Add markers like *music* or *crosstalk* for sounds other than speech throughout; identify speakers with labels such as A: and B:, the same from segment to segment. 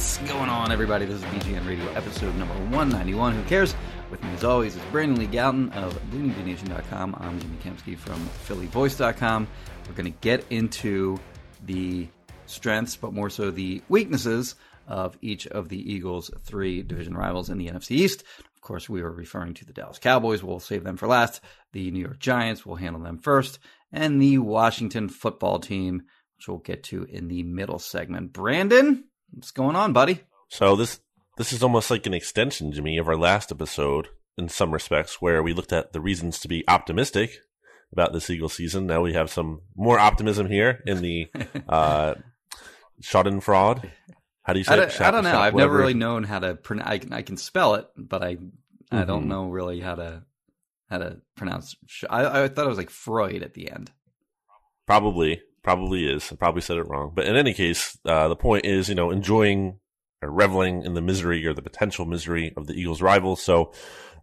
A: What's going on, everybody? This is BGN Radio, episode number 191. Who cares? With me, as always, is Brandon Lee Gowton of BleedingGreenNation.com. I'm Jimmy Kempski from PhillyVoice.com. We're going to get into the strengths, but more so the weaknesses of each of the Eagles' three division rivals in the NFC East. Of course, we are referring to the Dallas Cowboys. We'll save them for last. The New York Giants, we'll handle them first. And the Washington football team, which we'll get to in the middle segment. Brandon, what's going on, buddy?
B: So this this is almost like an extension, Jimmy, of our last episode in some respects, where we looked at the reasons to be optimistic about this Eagle season. Now we have some more optimism here in the *laughs* uh, Schadenfreude. How do you say
A: I
B: it?
A: don't,
B: Sch-
A: I don't know. I've
B: whatever.
A: never really known how to pronounce. I can, I can spell it, but I I don't
B: Mhm.
A: know really how to how to pronounce. Sh- I, I thought it was like Freud at the end.
B: Probably, probably is. I probably said it wrong. But in any case, uh, the point is, you know, enjoying or reveling in the misery or the potential misery of the Eagles' rivals. So,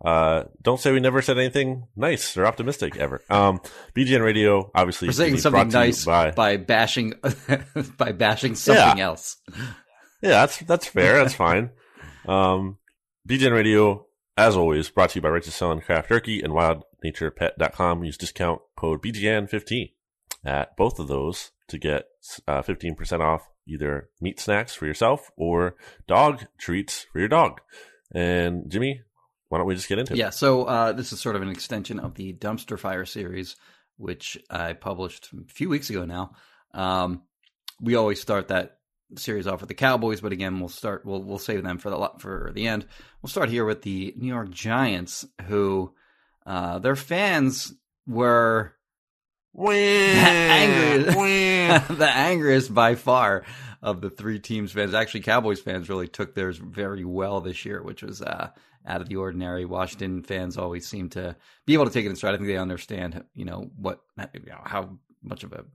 B: uh, don't say we never said anything nice or optimistic ever. Um, BGN Radio, obviously,
A: We're saying something
B: brought to you
A: nice
B: by,
A: by bashing *laughs* by bashing something else.
B: Yeah, that's that's fair. That's fine. Um, BGN Radio, as always, brought to you by Righteous Felon Craft Jerky and WildNaturePet.com. Use discount code BGN15 at both of those to get uh, 15% off either meat snacks for yourself or dog treats for your dog. And Jimmy, why don't we just get into it?
A: Yeah, so uh, this is sort of an extension of the Dumpster Fire series, which I published a few weeks ago now. Um, we always start that series off with the Cowboys, but again, we'll start. We'll we'll save them for the for the end. We'll start here with the New York Giants, who uh, their fans were angriest, *laughs* *laughs* the angriest by far of the three teams fans. Actually, Cowboys fans really took theirs very well this year, which was uh, out of the ordinary. Washington fans always seem to be able to take it in stride. I think they understand, you know, what you know, how much of a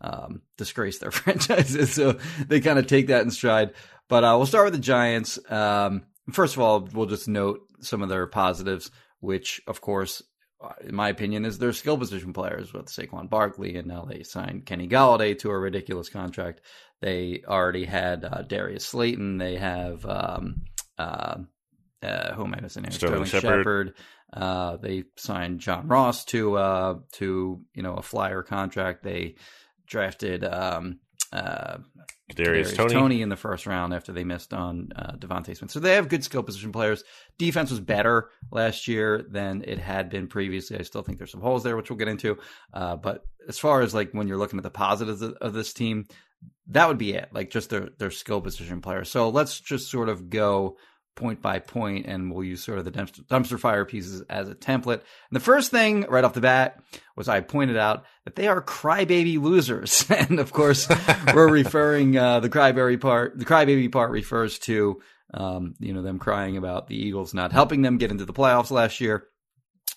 A: um, disgrace their *laughs* franchise is, so they kind of take that in stride. But uh, we'll start with the Giants. Um, first of all, we'll just note some of their positives, which, of course, in my opinion, is their skill position players with Saquon Barkley, and now they signed Kenny Golladay to a ridiculous contract. They already had uh, Darius Slayton. They have um, uh, uh, who am I missing? here?
B: Sterling
A: Shepard.
B: Shepard.
A: Uh, they signed John Ross to uh, to you know a flyer contract. They drafted um, uh,
B: Darius
A: Kadarius
B: Toney.
A: in the first round after they missed on uh, DeVonta Smith. So they have good skill position players. Defense was better last year than it had been previously. I still think there's some holes there, which we'll get into. Uh, but as far as like when you're looking at the positives of, of this team, that would be it. Like just their their skill position players. So let's just sort of go point by point, and we'll use sort of the dumpster, fire pieces as a template. And the first thing right off the bat was I pointed out that they are crybaby losers, *laughs* and of course we're referring uh, the crybaby part. The crybaby part refers to um, you know them crying about the Eagles not helping them get into the playoffs last year.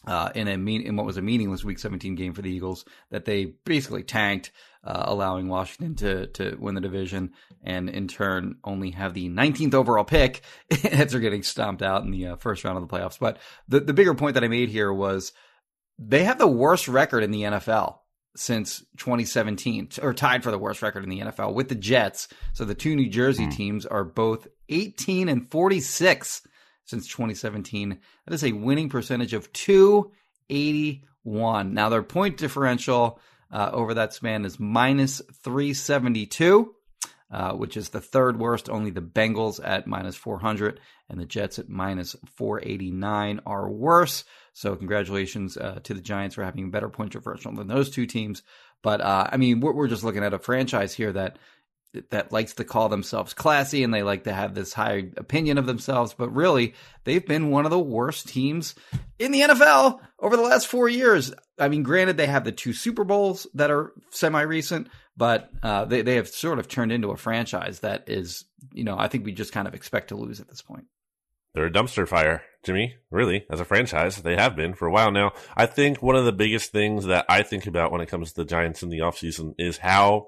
A: Uh, in a mean in what was a meaningless Week 17 game for the Eagles, that they basically tanked, uh, allowing Washington to to win the division, and in turn only have the 19th overall pick *laughs* as they're getting stomped out in the uh, first round of the playoffs. But the the bigger point that I made here was they have the worst record in the NFL since 2017, or tied for the worst record in the NFL with the Jets. So the two New Jersey mm. teams are both 18 and 46 since 2017. That is a winning percentage of 281. Now their point differential uh, over that span is minus 372. Uh, which is the third worst. Only the Bengals at minus 400 and the Jets at minus 489 are worse. So congratulations uh, to the Giants for having a better point differential than those two teams. But uh, I mean, we're, we're, just looking at a franchise here that that likes to call themselves classy and they like to have this high opinion of themselves. But really, they've been one of the worst teams in the NFL over the last four years. I mean, granted, they have the two Super Bowls that are semi recent, but uh, they they have sort of turned into a franchise that is, you know, I think we just kind of expect to lose at this point.
B: They're a dumpster fire, Jimmy. Really, as a franchise, they have been for a while now. I think one of the biggest things that I think about when it comes to the Giants in the offseason is how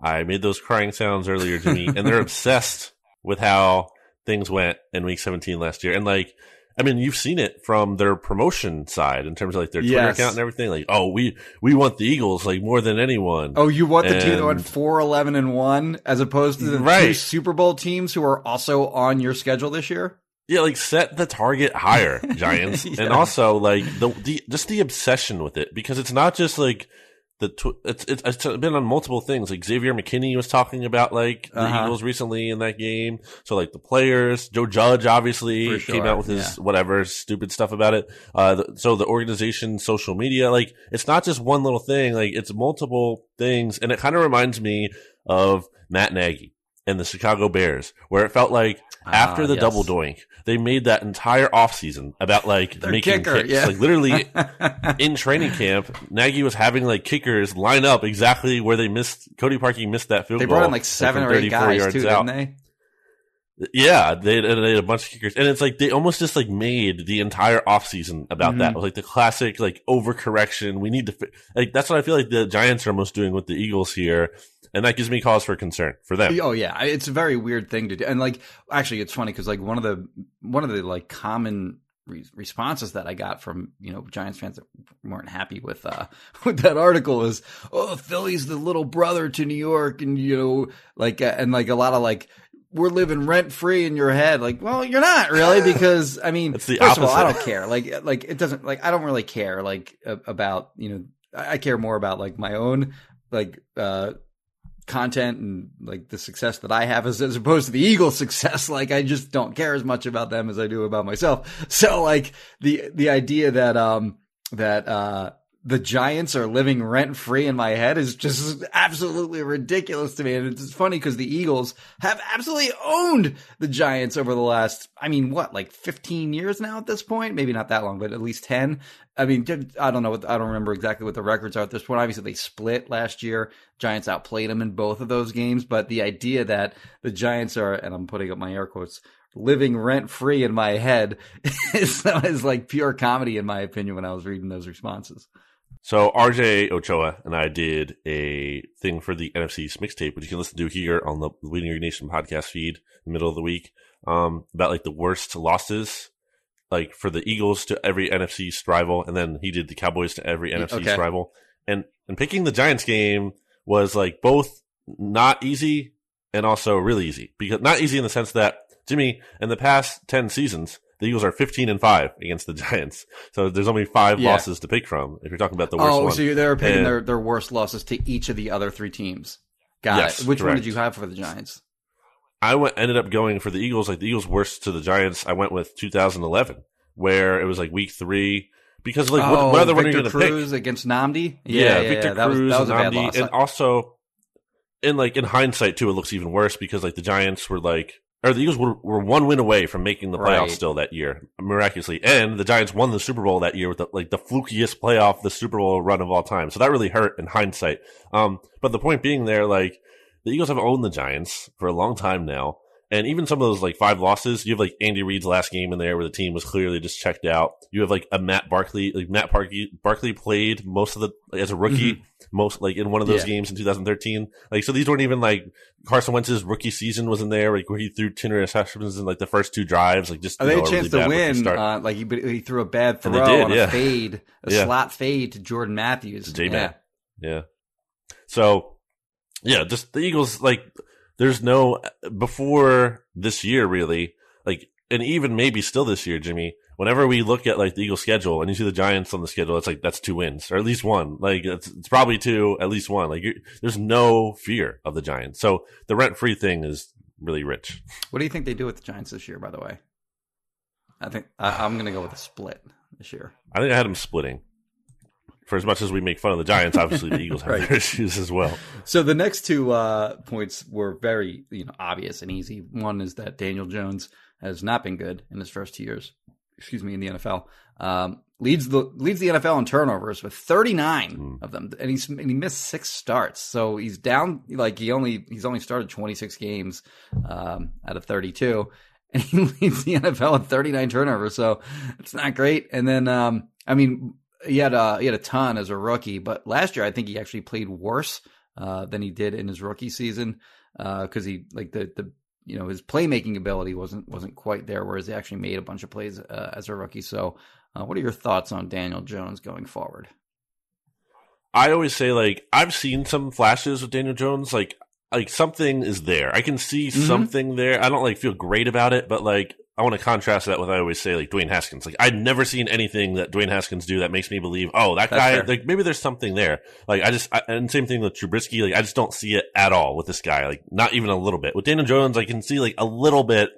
B: I made those crying sounds earlier, to me, and they're *laughs* obsessed with how things went in Week 17 last year, and like I mean, you've seen it from their promotion side in terms of like their Twitter yes. account and everything. Like, oh, we we want the Eagles like more than anyone.
A: Oh, you want and, the team that went four eleven and 1 as opposed to the right. two Super Bowl teams who are also on your schedule this year?
B: Yeah, like set the target higher, *laughs* Giants. yeah. And also like the, the just the obsession with it because it's not just like the tw- it's, it's, it's been on multiple things. Like Xavier McKinney was talking about like the uh-huh. Eagles recently in that game. So like the players, Joe Judge obviously sure. came out with his yeah. whatever stupid stuff about it. Uh, the, so the organization, social media, like it's not just one little thing. Like it's multiple things, and it kind of reminds me of Matt Nagy and the Chicago Bears, where it felt like after the ah, yes. double doink, they made that entire offseason about like Their making kicker, kicks. Yeah. Like literally *laughs* in training camp, Nagy was having like kickers line up exactly where they missed Cody Parkey missed that field
A: they
B: goal.
A: They brought in like seven like, or eight guys too, out. didn't they?
B: Yeah, they, they had a bunch of kickers, and it's like they almost just like made the entire offseason about mm-hmm. that. It was like the classic like overcorrection. We need to fi- like that's what I feel like the Giants are almost doing with the Eagles here and that gives me cause for concern for them.
A: Oh yeah, it's a very weird thing to do, and like actually, it's funny because like one of the one of the like common re- responses that I got from you know Giants fans that weren't happy with uh *laughs* with that article is oh Philly's the little brother to New York, and you know like uh, and like a lot of like we're living rent free in your head. Like, well, you're not really *laughs* because I mean, first opposite. of all, I don't care. Like, like it doesn't like I don't really care like about you know I care more about like my own like uh content and like the success that I have as, as opposed to the Eagles success. *laughs* Like I just don't care as much about them as I do about myself. So like the, the idea that, um, that, uh, the Giants are living rent free in my head is just absolutely ridiculous to me. And it's funny because the Eagles have absolutely owned the Giants over the last, I mean, what, like 15 years now at this point? Maybe not that long, but at least 10. I mean, I don't know what, I don't remember exactly what the records are at this point. Obviously, they split last year. Giants outplayed them in both of those games. But the idea that the Giants are, and I'm putting up my air quotes, living rent free in my head *laughs* is, is like pure comedy, in my opinion, when I was reading those responses.
B: So RJ Ochoa and I did a thing for the NFC's mixtape, which you can listen to here on the Bleeding Green Nation podcast feed middle of the week, um, about like the worst losses, like for the Eagles to every NFC rival, and then he did the Cowboys to every NFC okay. rival. And and picking the Giants game was like both not easy and also really easy because not easy in the sense that Jimmy in the past ten seasons the Eagles are 15 and 5 against the *laughs* Giants. So there's only five yeah. losses to pick from if you're talking about the worst
A: oh,
B: one.
A: so they're picking and, their, their worst losses to each of the other three teams. Got yes, it. Which correct. one did you have for the Giants?
B: I went, ended up going for the Eagles, like the Eagles worst to the Giants. I went with 2011, where it was like week three. Because like, oh, what, what other one are you going to pick?
A: against Nnamdi?
B: Yeah, yeah, yeah Victor yeah. Cruz, that was, that was Nnamdi, and also, in like in hindsight too, it looks even worse because like the Giants were like or the Eagles were, were one win away from making the playoffs right. still that year, miraculously. And the Giants won the Super Bowl that year with the, like the flukiest playoff, the Super Bowl run of all time. So that really hurt in hindsight. Um, but the point being there, like the Eagles have owned the Giants for a long time now. And even some of those like five losses, you have like Andy Reid's last game in there where the team was clearly just checked out. You have like a Matt Barkley, like Matt Barkley, Barkley played most of the as a rookie, mm-hmm. most like in one of those yeah. games in 2013. Like so, these weren't even like Carson Wentz's rookie season was in there, like where he threw ten interceptions in like the first two drives, like just
A: oh, they had a chance really to win. Uh, like he, he threw a bad throw did, on yeah. a fade, a yeah. slot fade to Jordan Matthews.
B: To yeah. yeah. So yeah, just the Eagles like there's no before this year really like and even maybe still this year jimmy whenever we look at like the eagles schedule and you see the giants on the schedule it's like that's two wins or at least one. Like it's, it's probably two at least one. Like there's no fear of the giants. So the rent-free thing is really rich.
A: What do you think they do with the giants this year by the way? I think I, i'm gonna go with a split this year.
B: I think i had them splitting for as much as we make fun of the Giants, obviously the Eagles have right. their issues as well.
A: So the next two uh, points were very you know obvious and easy. One is that Daniel Jones has not been good in his first two years. Excuse me, in the NFL. Um, leads the leads the NFL in turnovers with 39 mm. of them, and he's and he missed six starts. So he's down like he only he's only started 26 games um, out of 32, *laughs* and he leads the NFL in 39 turnovers. So it's not great. And then um, I mean he had a he had a ton as a rookie, but last year I think he actually played worse uh, than he did in his rookie season because uh, he like the the you know his playmaking ability wasn't wasn't quite there, whereas he actually made a bunch of plays uh, as a rookie. So, uh, what are your thoughts on Daniel Jones going forward?
B: I always say like I've seen some flashes with Daniel Jones, like like something is there. I can see mm-hmm. something there. I don't like feel great about it, but like I want to contrast that with I always say like Dwayne Haskins. Like I've never seen anything that Dwayne Haskins do that makes me believe, oh, that That's guy. Fair. Like maybe there's something there. Like I just I, and same thing with Trubisky. Like I just don't see it at all with this guy. Like not even a little bit. With Daniel Jones, I can see like a little bit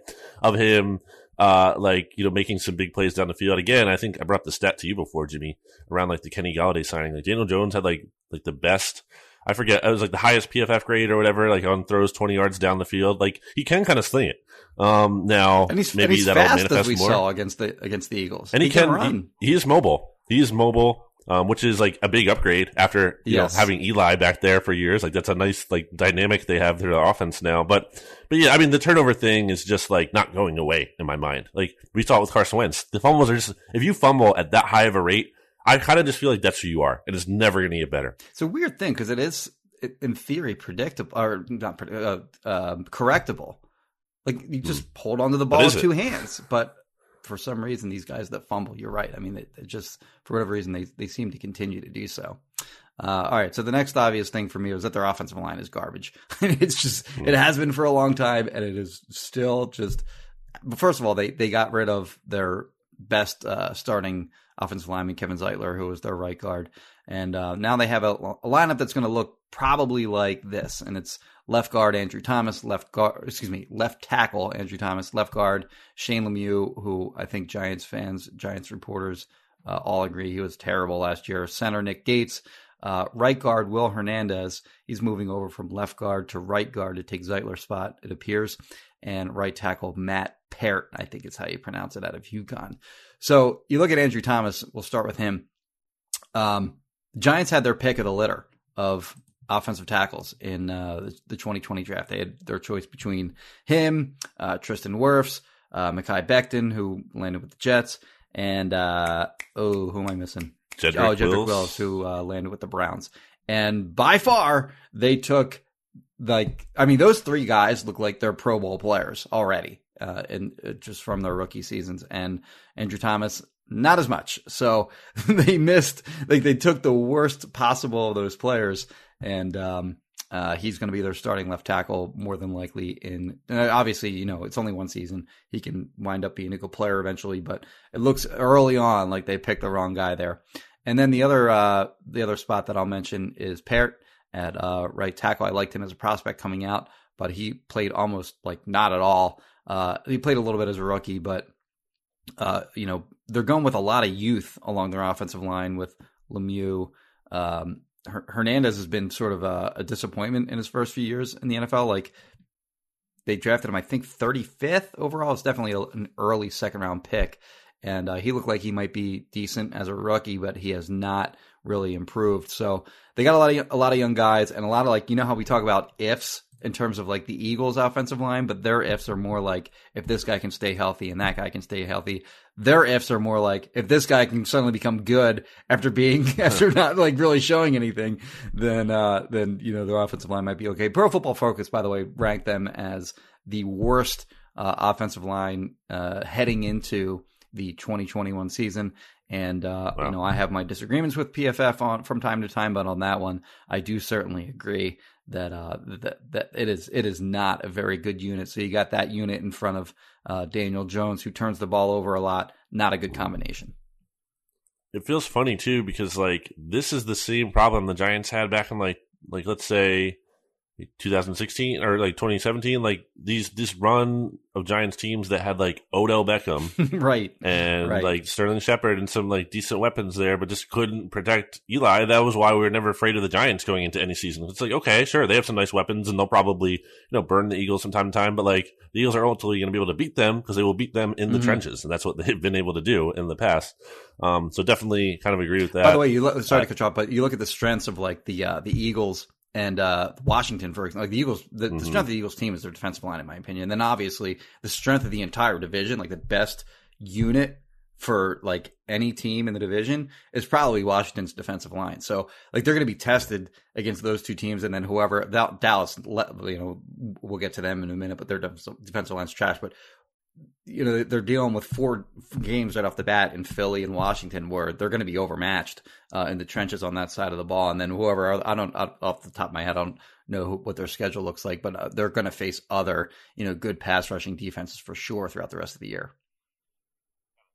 B: of him. Uh, like, you know, making some big plays down the field. Again, I think I brought the stat to you before, Jimmy, around like the Kenny Golladay signing. Like Daniel Jones had like, like the best, I forget, it was like the highest PFF grade or whatever, like on throws 20 yards down the field. Like he can kind of sling it. Um, now
A: and he's,
B: maybe
A: and he's that'll fast manifest as we
B: more.
A: saw against the against the Eagles,
B: and he, he can, can run. He, he, is mobile. He is mobile, um, which is like a big upgrade after you yes. know having Eli back there for years. Like that's a nice like dynamic they have their offense now. But but yeah, I mean the turnover thing is just like not going away in my mind. Like we saw it with Carson Wentz, the fumbles are just if you fumble at that high of a rate. I kind of just feel like that's who you are, and it's never going to get better.
A: It's a weird thing because it is, in theory, predictable or not uh, uh, correctable like you just mm. hold onto the ball with two *laughs* hands. But for some reason, these guys that fumble, you're right. I mean, it, they just for whatever reason they they seem to continue to do so. Uh, all right, so the next obvious thing for me was that their offensive line is garbage. *laughs* it's just mm. it has been for a long time, and it is still just. First of all, they they got rid of their best uh, starting offensive lineman Kevin Zeitler, who was their right guard, and uh, now they have a, a lineup that's going to look probably like this, and it's left guard Andrew Thomas, left guard, excuse me, left tackle Andrew Thomas, left guard Shane Lemieux, who I think Giants fans, Giants reporters uh, all agree he was terrible last year. Center Nick Gates, uh, right guard Will Hernandez. He's moving over from left guard to right guard to take Zeitler's spot, it appears. And right tackle Matt Peart, I think is how you pronounce it, out of UConn. So you look at Andrew Thomas. We'll start with him. Um, Giants had their pick of the litter of offensive tackles in uh, the 2020 draft. They had their choice between him, uh, Tristan Wirfs, uh, Mekhi Becton, who landed with the Jets, and uh, oh, who am I missing?
B: Jedrick
A: oh, Jedrick
B: Wills.
A: Wills, who uh, landed with the Browns. And by far, they took like I mean, those three guys look like they're Pro Bowl players already, uh, and uh, just from their rookie seasons. And Andrew Thomas, not as much. So *laughs* they missed, like they took the worst possible of those players and um, uh, he's going to be their starting left tackle more than likely. In obviously, you know, it's only one season. He can wind up being a good player eventually, but it looks early on like they picked the wrong guy there. And then the other uh, the other spot that I'll mention is Peart at uh, right tackle. I liked him as a prospect coming out, but he played almost like not at all. Uh, he played a little bit as a rookie, but uh, you know they're going with a lot of youth along their offensive line with Lemieux, um, Hernandez has been sort of a, a, disappointment in his first few years in the NFL. Like they drafted him, I think 35th overall. It's definitely a, an early second round pick, and uh, he looked like he might be decent as a rookie, but he has not really improved. So they got a lot of a lot of young guys and a lot of like you know how we talk about ifs in terms of like the Eagles' offensive line, but their ifs are more like if this guy can stay healthy and that guy can stay healthy. Their ifs are more like if this guy can suddenly become good after being *laughs* after *laughs* not like really showing anything, then uh then you know their offensive line might be okay. Pro Football Focus, by the way, ranked them as the worst uh, offensive line uh, heading into the 2021 season. And uh, wow. you know, I have my disagreements with PFF on from time to time, but on that one, I do certainly agree that uh, that that it is it is not a very good unit. So you got that unit in front of uh, Daniel Jones, who turns the ball over a lot. Not a good combination.
B: It feels funny too because like this is the same problem the Giants had back in like like let's say 2016 or like 2017 like these this run of giants teams that had like odell beckham *laughs*
A: right.
B: and
A: right.
B: like sterling shepard and some like decent weapons there but just couldn't protect eli. That was why we were never afraid of the giants going into any season. It's like okay sure they have some nice weapons and they'll probably you know burn the eagles from time to time but like the eagles are ultimately going to be able to beat them because they will beat them in the mm-hmm. trenches and that's what they've been able to do in the past. Um so definitely kind of agree with that.
A: by the way you look sorry uh, to cut you off but you look at the strengths of like the uh the eagles and uh, Washington, for example, like the Eagles, the, mm-hmm. the, strength of the Eagles team is their defensive line, in my opinion. And then obviously the strength of the entire division, like the best unit for like any team in the division is probably Washington's defensive line. So like they're going to be tested against those two teams, and then whoever Dallas, you know, we'll get to them in a minute, but their defensive line's trash. But you know they're dealing with four games right off the bat in Philly and Washington where they're going to be overmatched uh, in the trenches on that side of the ball, and then whoever I don't off the top of my head I don't know what their schedule looks like, but uh, they're going to face other you know good pass rushing defenses for sure throughout the rest of the year.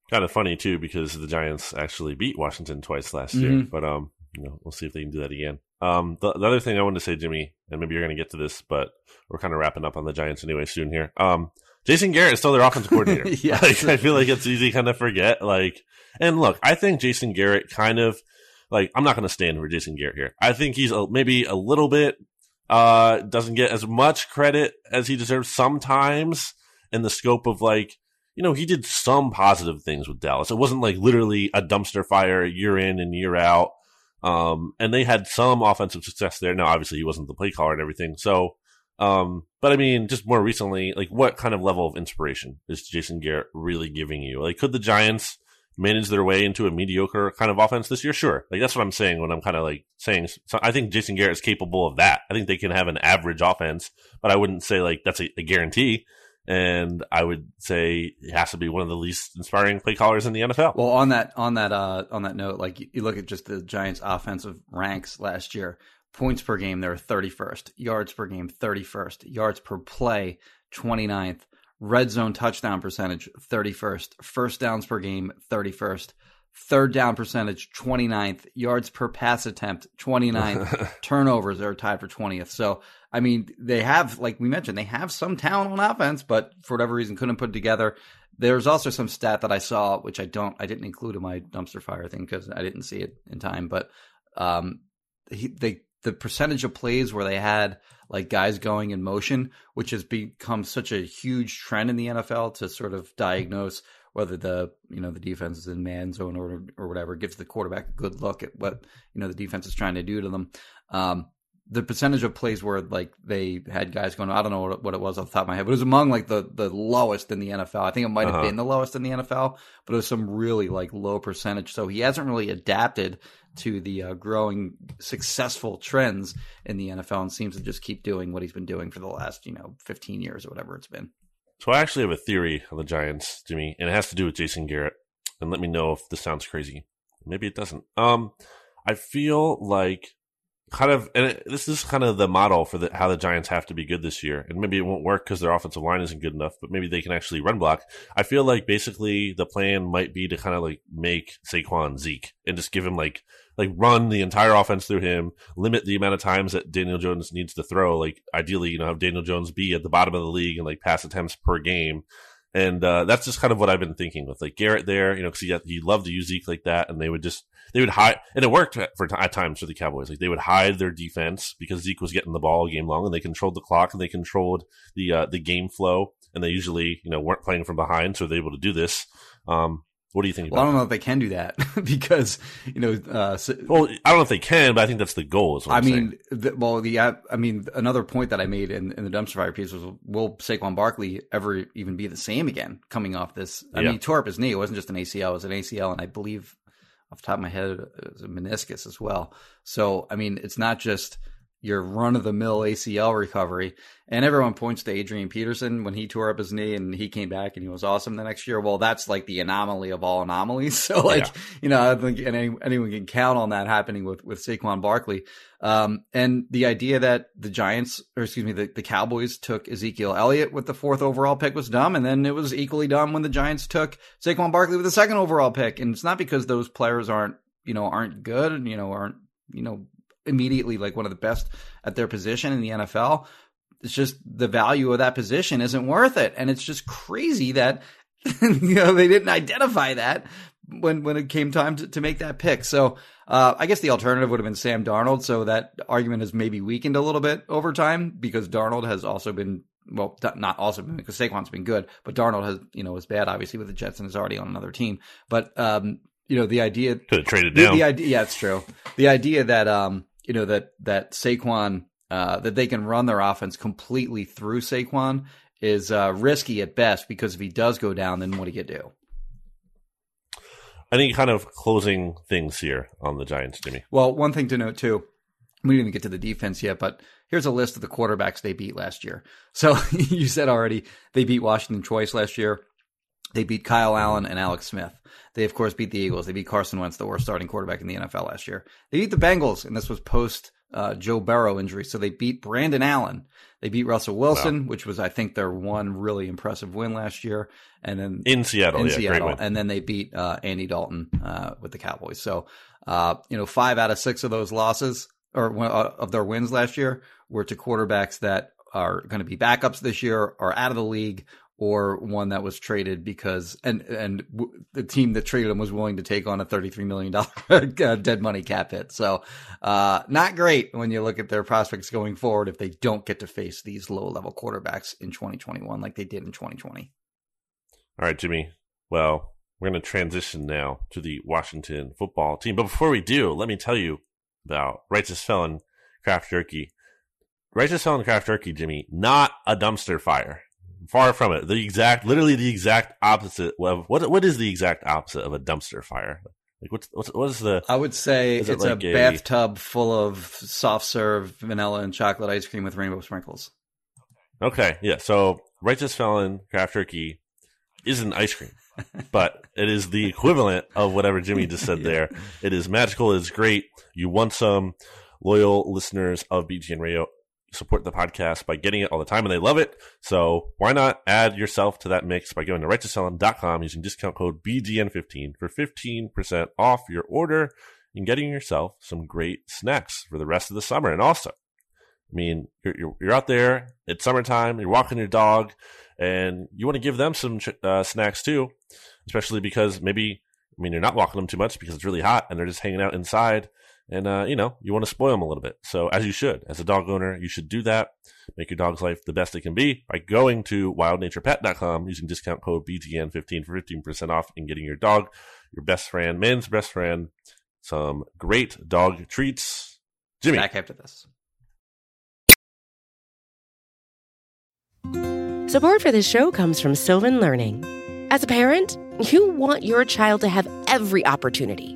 B: Kind of funny too because the Giants actually beat Washington twice last mm-hmm. year, but um you know we'll see if they can do that again. Um, the, the other thing I wanted to say, Jimmy, and maybe you're going to get to this, but we're kind of wrapping up on the Giants anyway soon here. Um, Jason Garrett is still their offensive coordinator. *laughs*
A: yeah, *laughs*
B: like, I feel like it's easy to kind of forget. Like, and look, I think Jason Garrett kind of like I'm not going to stand for Jason Garrett here. I think he's a, maybe a little bit uh doesn't get as much credit as he deserves sometimes in the scope of like you know he did some positive things with Dallas. It wasn't like literally a dumpster fire year in and year out. Um, and they had some offensive success there. Now, obviously, he wasn't the play caller and everything. So, um, but I mean, just more recently, like what kind of level of inspiration is Jason Garrett really giving you? Like, could the Giants manage their way into a mediocre kind of offense this year? Sure. Like that's what I'm saying when I'm kind of like saying. So I think Jason Garrett is capable of that. I think they can have an average offense, but I wouldn't say like that's a, a guarantee. And I would say he has to be one of the least inspiring play callers in the NFL.
A: Well, on that on that uh, on that note, like you look at just the Giants' offensive ranks last year points per game, they're 31st. Yards per game, 31st. Yards per play, 29th. Red zone touchdown percentage, 31st. First downs per game, 31st. Third down percentage, 29th. Yards per pass attempt, 29th. *laughs* Turnovers are tied for 20th. So, I mean, they have, like we mentioned, they have some talent on offense, but for whatever reason couldn't put it together. There's also some stat that I saw, which I don't, I didn't include in my dumpster fire thing because I didn't see it in time, but um, he, they the percentage of plays where they had like guys going in motion, which has become such a huge trend in the NFL to sort of diagnose whether the you know the defense is in man zone or or whatever, gives the quarterback a good look at what you know the defense is trying to do to them. Um, the percentage of plays where like they had guys going, I don't know what, what it was off the top of my head, but it was among like the the lowest in the NFL. I think it might have uh-huh. been the lowest in the NFL, but it was some really like low percentage. So he hasn't really adapted to the uh, growing successful trends in the NFL and seems to just keep doing what he's been doing for the last, you know, 15 years or whatever it's been.
B: So I actually have a theory on the Giants, Jimmy, and it has to do with Jason Garrett. And let me know if this sounds crazy. Maybe it doesn't. Um, I feel like kind of, and it, this is kind of the model for the, how the Giants have to be good this year. And maybe it won't work because their offensive line isn't good enough, but maybe they can actually run block. I feel like basically the plan might be to kind of like make Saquon Zeke and just give him like like run the entire offense through him, limit the amount of times that Daniel Jones needs to throw. Like ideally, you know, have Daniel Jones be at the bottom of the league and like pass attempts per game. And uh, that's just kind of what I've been thinking with like Garrett there, you know, because he, he loved to use Zeke like that, and they would just they would hide, and it worked for at times for the Cowboys. Like they would hide their defense because Zeke was getting the ball game long, and they controlled the clock and they controlled the uh, the game flow, and they usually you know weren't playing from behind, so they were able to do this. Um, What do you think?
A: Well, I don't know if they can do that *laughs* because you know. Uh, so.
B: Well, I don't know if they can, but I think that's the goal. Is
A: I
B: I'm
A: mean, the, well, the I mean, another point that I made in, in the dumpster fire piece was, will Saquon Barkley ever even be the same again coming off this? I
B: Yeah.
A: mean, he tore up his knee. It wasn't just an ACL; it was an ACL, and I believe, off the top of my head, it was a meniscus as well. So, I mean, it's not just your run of the mill ACL recovery. And everyone points to Adrian Peterson when he tore up his knee and he came back and he was awesome the next year. Well, that's like the anomaly of all anomalies. *laughs* So, like,
B: Yeah.
A: you know, I think any, anyone can count on that happening with with Saquon Barkley. Um, and the idea that the Giants, or excuse me, the, the Cowboys took Ezekiel Elliott with the fourth overall pick was dumb. And then it was equally dumb when the Giants took Saquon Barkley with the second overall pick. And it's not because those players aren't, you know, aren't good and, you know, aren't, you know, immediately like one of the best at their position in the NFL. It's just the value of that position isn't worth it. And it's just crazy that, *laughs* you know, they didn't identify that when, when it came time to, to make that pick. So, uh, I guess the alternative would have been Sam Darnold. So that argument has maybe weakened a little bit over time because Darnold has also been well, not also because Saquon's been good, but Darnold has, you know, was bad obviously with the Jets and is already on another team. But, um, you know, the idea,
B: Could have traded
A: the,
B: down.
A: the idea, yeah, it's true. The idea that, um, you know, that, that Saquon, uh, that they can run their offense completely through Saquon is, uh, risky at best because if he does go down, then what do you do?
B: Any kind of closing things here on the Giants, Jimmy?
A: Well, one thing to note too, we didn't even get to the defense yet, but here's a list of the quarterbacks they beat last year. So *laughs* you said already they beat Washington twice last year. They beat Kyle Allen and Alex Smith. They of course beat the Eagles. They beat Carson Wentz, the worst starting quarterback in the NFL last year. They beat the Bengals, and this was post uh, Joe Burrow injury. So they beat Brandon Allen. They beat Russell Wilson, which was I think their one really impressive win last year. And then
B: In Seattle,
A: in
B: yeah, great
A: Seattle,
B: win.
A: and then they beat uh, Andy Dalton uh, with the Cowboys. So, uh, you know, five out of six of those losses or uh, of their wins last year were to quarterbacks that are going to be backups this year, or out of the league, or one that was traded because and and w- the team that traded him was willing to take on a thirty three million dollar *laughs* dead money cap hit. So, uh, not great when you look at their prospects going forward if they don't get to face these low level quarterbacks in twenty twenty one like they did in twenty twenty.
B: All right, Jimmy. Well, we're going to transition now to the Washington football team. But before we do, let me tell you about Righteous Felon Craft Jerky. Righteous Felon Craft Jerky, Jimmy, not a dumpster fire. Far from it. The exact, literally the exact opposite of what? What is the exact opposite of a dumpster fire? Like what's what's what is the?
A: I would say
B: Is it
A: it's
B: like
A: a,
B: a-
A: bathtub full of soft serve vanilla and chocolate ice cream with rainbow sprinkles.
B: Okay, yeah. So Righteous Felon Craft Jerky isn't ice cream, but it is the equivalent of whatever Jimmy just said *laughs* there. It is magical. It is great. You want some loyal listeners of BGN Radio support the podcast by getting it all the time, and they love it. So why not add yourself to that mix by going to righteousfelon.com using discount code BGN15 for 15% off your order and getting yourself some great snacks for the rest of the summer. And also, I mean, you're, you're, you're out there, it's summertime, you're walking your dog, and you want to give them some uh, snacks too, especially because maybe, I mean, you're not walking them too much because it's really hot and they're just hanging out inside. And, uh, you know, you want to spoil them a little bit. So, as you should, as a dog owner, you should do that. Make your dog's life the best it can be by going to wildnaturepet.com using discount code BGN15 for 15% off and getting your dog, your best friend, man's best friend, some great dog treats. Jimmy.
A: Back after this.
C: Support for this show comes from Sylvan Learning. As a parent, you want your child to have every opportunity,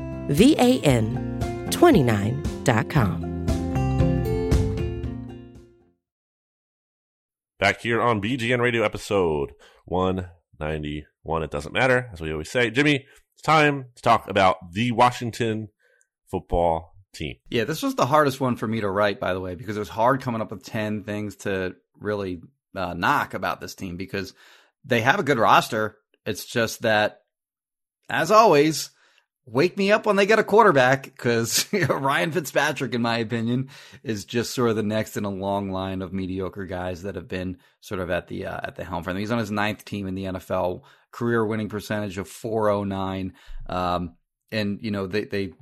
C: V A N 29.com.
B: Back here on BGN Radio episode 191. It doesn't matter, as we always say. Jimmy, it's time to talk about the Washington football team.
A: Yeah, this was the hardest one for me to write, by the way, because it was hard coming up with 10 things to really uh, knock about this team because they have a good roster. It's just that, as always, wake me up when they get a quarterback because *laughs* Ryan Fitzpatrick, in my opinion, is just sort of the next in a long line of mediocre guys that have been sort of at the uh, at the helm for them. He's on his ninth team in the NFL, career winning percentage of 409. Um, and you know they they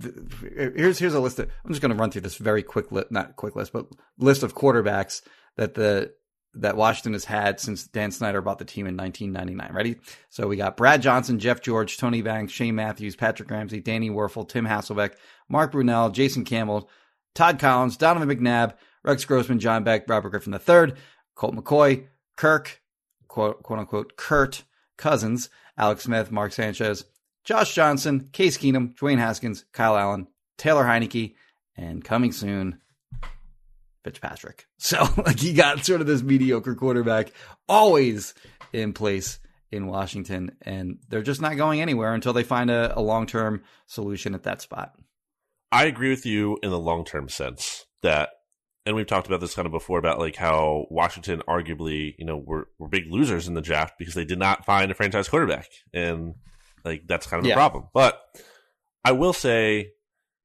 A: here's here's a list of I'm just going to run through this very quick list, not quick list, but list of quarterbacks that the that Washington has had since Dan Snyder bought the team in 1999. Ready? So we got Brad Johnson, Jeff George, Tony Banks, Shane Matthews, Patrick Ramsey, Danny Wuerffel, Tim Hasselbeck, Mark Brunell, Jason Campbell, Todd Collins, Donovan McNabb, Rex Grossman, John Beck, Robert Griffin III, Colt McCoy, Kirk, quote, quote unquote, Kurt Cousins, Alex Smith, Mark Sanchez, Josh Johnson, Case Keenum, Dwayne Haskins, Kyle Allen, Taylor Heinicke, and coming soon, Fitzpatrick. *laughs* So like he got sort of this mediocre quarterback always in place in Washington, and they're just not going anywhere until they find a, a long term solution at that spot.
B: I agree with you in the long term sense that, and we've talked about this kind of before about like how Washington arguably, you know, were, were big losers in the draft because they did not find a franchise quarterback. And like that's kind of yeah. a problem. But I will say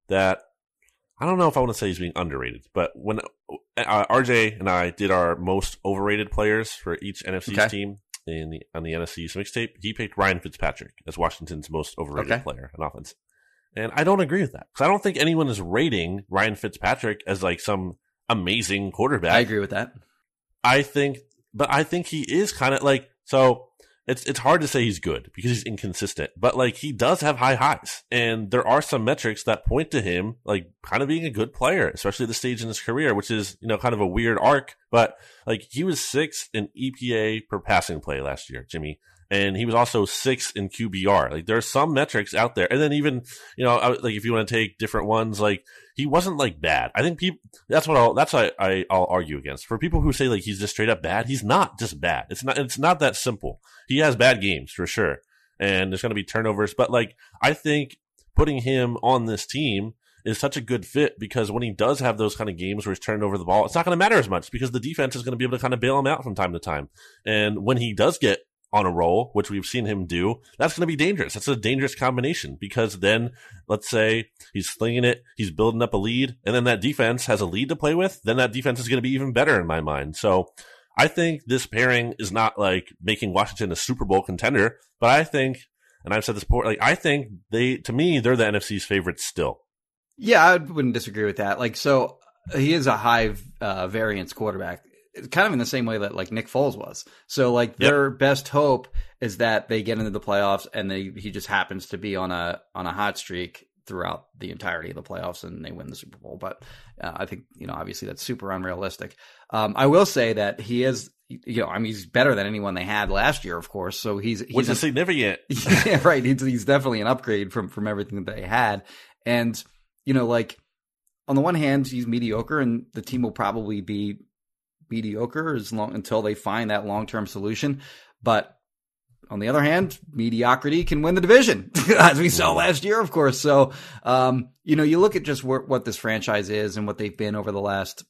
B: that I don't know if I want to say he's being underrated, but when uh, RJ and I did our most overrated players for each NFC okay. team in the on the NFC mixtape, he picked Ryan Fitzpatrick as Washington's most overrated okay. player in offense. And I don't agree with that because I don't think anyone is rating Ryan Fitzpatrick as like some amazing quarterback. I
A: agree with that.
B: I think, but I think he is kind of like so it's it's hard to say he's good because he's inconsistent, but like he does have high highs, and there are some metrics that point to him like kind of being a good player, especially at the stage in his career, which is you know kind of a weird arc. But like he was sixth in EPA per passing play last year, Jimmy and he was also sixth in QBR. Like there are some metrics out there, and then even you know, like if you want to take different ones, like he wasn't like bad. I think people that's what I'll that's what I, I will argue against. For people who say like he's just straight up bad, he's not just bad. It's not it's not that simple. He has bad games for sure, and there's going to be turnovers. But like I think putting him on this team is such a good fit because when he does have those kind of games where he's turning over the ball, it's not going to matter as much because the defense is going to be able to kind of bail him out from time to time. And when he does get on a roll, which we've seen him do, that's going to be dangerous. That's a dangerous combination because then let's say he's slinging it, he's building up a lead, and then that defense has a lead to play with, then that defense is going to be even better in my mind. So I think this pairing is not like making Washington a Super Bowl contender, but I think, and I've said this before, like I think they, to me, they're the NFC's favorites still.
A: Yeah, I wouldn't disagree with that. Like, so he is a high uh, variance quarterback kind of in the same way that like Nick Foles was. So like their best hope is that they get into the playoffs and they he just happens to be on a on a hot streak throughout the entirety of the playoffs and they win the Super Bowl. But uh, I think you know obviously that's super unrealistic. Um, I will say that he is. You know, I mean, he's better than anyone they had last year, of course. So he's, he's
B: which is significant. *laughs* *laughs*
A: yeah, right. He's, he's definitely an upgrade from from everything that they had. And you know, like on the one hand, he's mediocre, and the team will probably be mediocre as long until they find that long term solution. But on the other hand, mediocrity can win the division, *laughs* as we saw last year, of course. So, um, you know, you look at just wh- what this franchise is and what they've been over the last,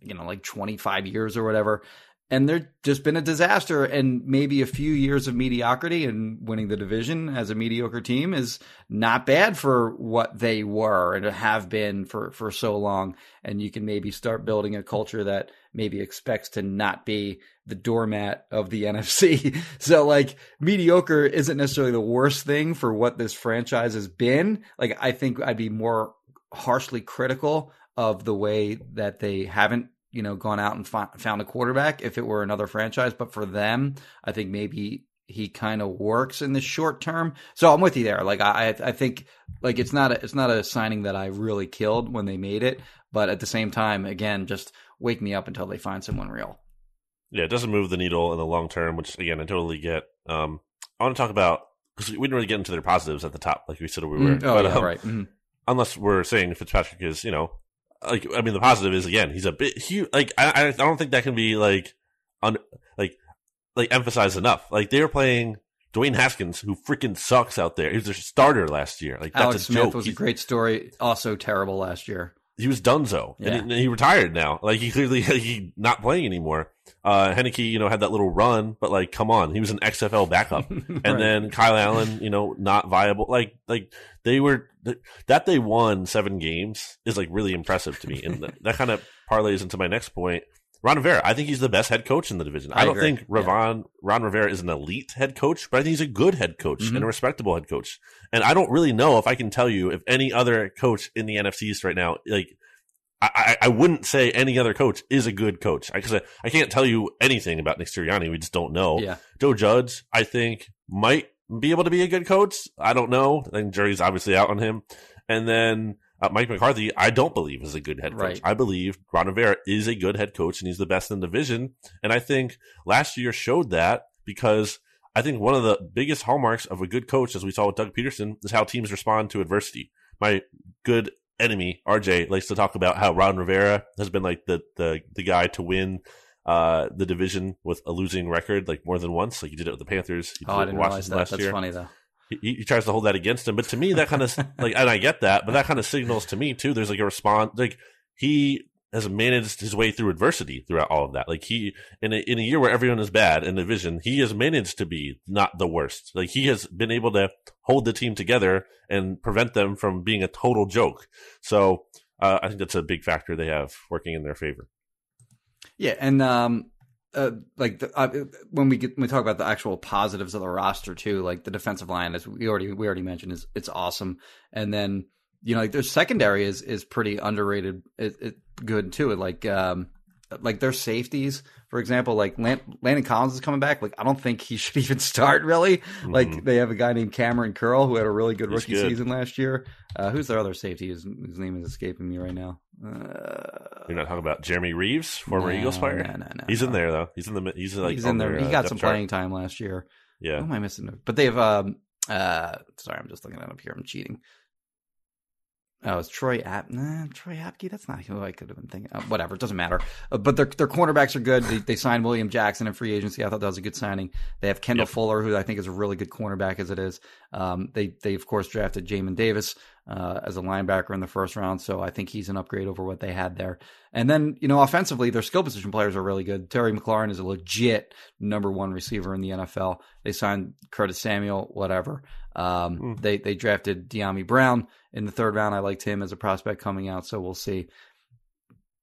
A: you know, like 25 years or whatever and they're just been a disaster. And maybe a few years of mediocrity and winning the division as a mediocre team is not bad for what they were and have been for, for so long. And you can maybe start building a culture that maybe expects to not be the doormat of the *laughs* NFC. So like mediocre isn't necessarily the worst thing for what this franchise has been. Like I think I'd be more harshly critical of the way that they haven't you know, gone out and found a quarterback if it were another franchise. But for them, I think maybe he kind of works in the short term. So I'm with you there. Like I, I think like it's not a, it's not a signing that I really killed when they made it, but at the same time, again, just wake me up until they find someone real.
B: Yeah, it doesn't move the needle in the long term, which again I totally get. Um, I want to talk about because we didn't really get into their positives at the top, like we said we were.
A: Mm, oh
B: but,
A: yeah,
B: um,
A: right. Mhm.
B: Unless we're saying Fitzpatrick is, you know, like I mean, the positive is again he's a bit huge. Like I, I don't think that can be like un like like emphasized enough. Like they were playing Dwayne Haskins, who freaking sucks out there. He was their starter last year. Like that's
A: Alex Smith
B: joke.
A: was a great story. Also terrible last year.
B: He was Dunzo,
A: Yeah.
B: and, he, and he retired now. Like he clearly *laughs* he not playing anymore. Uh, Heinicke, you know, had that little run, but like, come on, he was an XFL backup. *laughs* and
A: Right.
B: then Kyle Allen, you know, not viable. Like, like they were th- that they won seven games is like really impressive to me, and that, that kind of parlays into my next point. Ron Rivera, I think he's the best head coach in the division. I,
A: I
B: don't
A: agree.
B: think Ron Ron Rivera is an elite head coach, but I think he's a good head coach
A: Mhm.
B: and a respectable head coach. And I don't really know if I can tell you if any other coach in the NFC East right now, like I, I, I wouldn't say any other coach is a good coach because I, I can't tell you anything about Nick Sirianni. We just don't know.
A: Yeah.
B: Joe Judge, I think, might be able to be a good coach. I don't know. I think jury's obviously out on him. And then uh, Mike McCarthy, I don't believe is a good head coach.
A: Right.
B: I believe Ron Rivera is a good head coach and he's the best in the division. And I think last year showed that because I think one of the biggest hallmarks of a good coach, as we saw with Doug Pederson, is how teams respond to adversity. My good enemy, RJ, likes to talk about how Ron Rivera has been like the the, the guy to win uh, the division with a losing record like more than once. Like he did it with the Panthers. Did
A: Oh,
B: it
A: I didn't realize that.
B: last
A: That's
B: year.
A: funny though.
B: He, he tries to hold that against him, but to me, that kind of *laughs* like, and I get that, but that kind of signals to me too. There's like a response, like he has managed his way through adversity throughout all of that. Like he, in a, in a year where everyone is bad in the division, he has managed to be not the worst. Like he has been able to hold the team together and prevent them from being a total joke. So uh, I think that's a big factor they have working in their favor.
A: Yeah, and um, uh, like the, uh, when we get when we talk about the actual positives of the roster too, like the defensive line, as we already we already mentioned, is it's awesome, and then you know like their secondary is is pretty underrated, it, it good too. Like um, like their safeties, for example, like Lan- Landon Collins is coming back. Like I don't think he should *laughs* even start really. Like
B: Mhm.
A: they have a guy named Cameron Curl who had a really good
B: He's
A: rookie
B: good.
A: season last year. Uh, who's their other safety? His, his name is escaping me right now. Uh,
B: You're not talking about Jeremy Reaves, former
A: no,
B: Eagles player.
A: no, no, no,
B: he's
A: no.
B: in there though. He's in the. He's like
A: he's in there.
B: their,
A: he
B: uh,
A: got
B: depth
A: some
B: chart.
A: playing time last year.
B: Yeah.
A: Who am I missing? But they have. Um, uh, sorry, I'm just looking that up here. I'm cheating. Oh, it's Troy App. Nah, Troy Apke. That's not who I could have been thinking. Uh, whatever, it doesn't matter. Uh, but their their cornerbacks are good. They, they signed William Jackson in free agency. I thought that was a good signing. They have Kendall
B: Yep.
A: Fuller, who I think is a really good cornerback as it is. Um, they they of course drafted Jamin Davis uh, as a linebacker in the first round, so I think he's an upgrade over what they had there. And then you know offensively, their skill position players are really good. Terry McLaurin is a legit number one receiver in the NFL. They signed Curtis Samuel, whatever. Um,
B: Hmm.
A: They they drafted Dyami Brown in the third round. I liked him as a prospect coming out, so we'll see.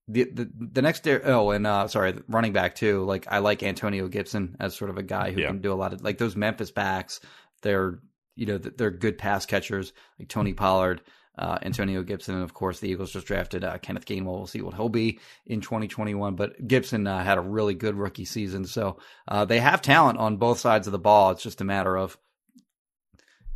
A: The the, the next day, oh, and uh, sorry, running back too. Like I like Antonio Gibson as sort of a guy who
B: Yeah.
A: can do a lot of like those Memphis backs. They're you know they're good pass catchers like Tony Pollard. Uh, Antonio Gibson, and of course, the Eagles just drafted uh, Kenneth Gainwell. We'll see what he'll be in 2021. But Gibson uh, had a really good rookie season, so uh, they have talent on both sides of the ball. It's just a matter of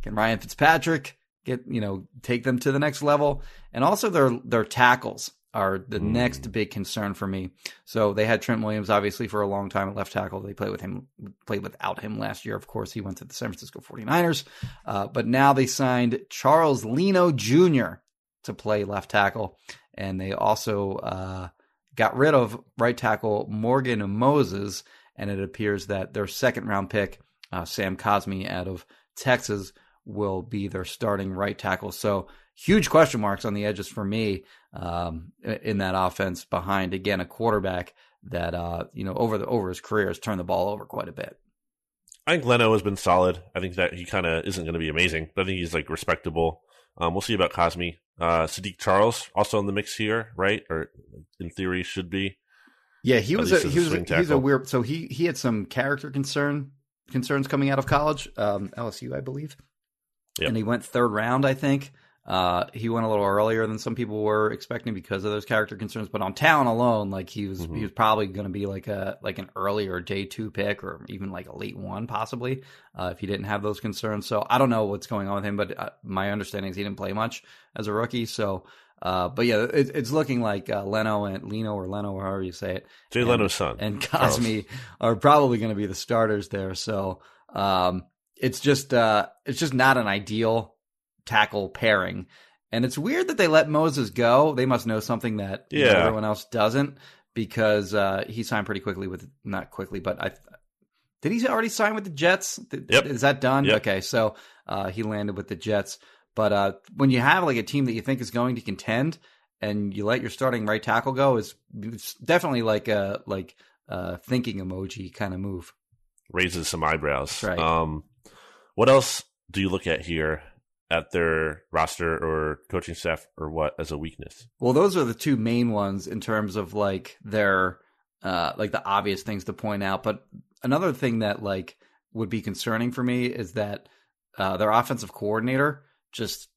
A: can Ryan Fitzpatrick get you know take them to the next level, and also their their tackles are the
B: Mm.
A: next big concern for me. So they had Trent Williams obviously for a long time at left tackle. They played with him, played without him last year. Of course, he went to the San Francisco 49ers. Uh, but now they signed Charles Leno Jr. to play left tackle, and they also uh, got rid of right tackle Morgan Moses, and it appears that their second round pick, uh, Sam Cosmi out of Texas, will be their starting right tackle. So huge question marks on the edges for me um, in that offense behind again a quarterback that uh, you know over the over his career has turned the ball over quite a bit.
B: I think Leno has been solid. I think that he kind of isn't going to be amazing, but I think he's like respectable. Um, we'll see about Cosmi. Uh, Saahdiq Charles also in the mix here, right? Or in theory should be.
A: Yeah, he was a he was a,
B: swing
A: he a weird. So he he had some character concern concerns coming out of college, um, LSU, I believe,
B: Yep.
A: and he went third round, I think. Uh, he went a little earlier than some people were expecting because of those character concerns. But on talent alone, like he was,
B: Mhm.
A: he was probably going to be like a like an earlier day two pick or even like a late one possibly uh, if he didn't have those concerns. So I don't know what's going on with him, but uh, my understanding is he didn't play much as a rookie. So, uh, but yeah, it, it's looking like uh, Leno and Leno or Leno, or however you say it,
B: Jay
A: And-
B: Leno's son.
A: and
B: Charles.
A: Cosmi are probably going to be the starters there. So, um, it's just uh, it's just not an ideal tackle pairing. And it's weird that they let Moses go. They must know something that you know, everyone else doesn't because uh, he signed pretty quickly with not quickly, but I did he already sign with the Jets?
B: Yep.
A: Is that done?
B: Yep.
A: Okay, so uh, he landed with the Jets. But uh, when you have like a team that you think is going to contend, and you let your starting right tackle go, is it's definitely like a like uh, thinking emoji kind of move.
B: Raises some eyebrows.
A: Right.
B: Um, what else do you look at here at their roster or coaching staff or what as a weakness?
A: Well, those are the two main ones in terms of like their uh like the obvious things to point out. But another thing that like would be concerning for me is that uh their offensive coordinator just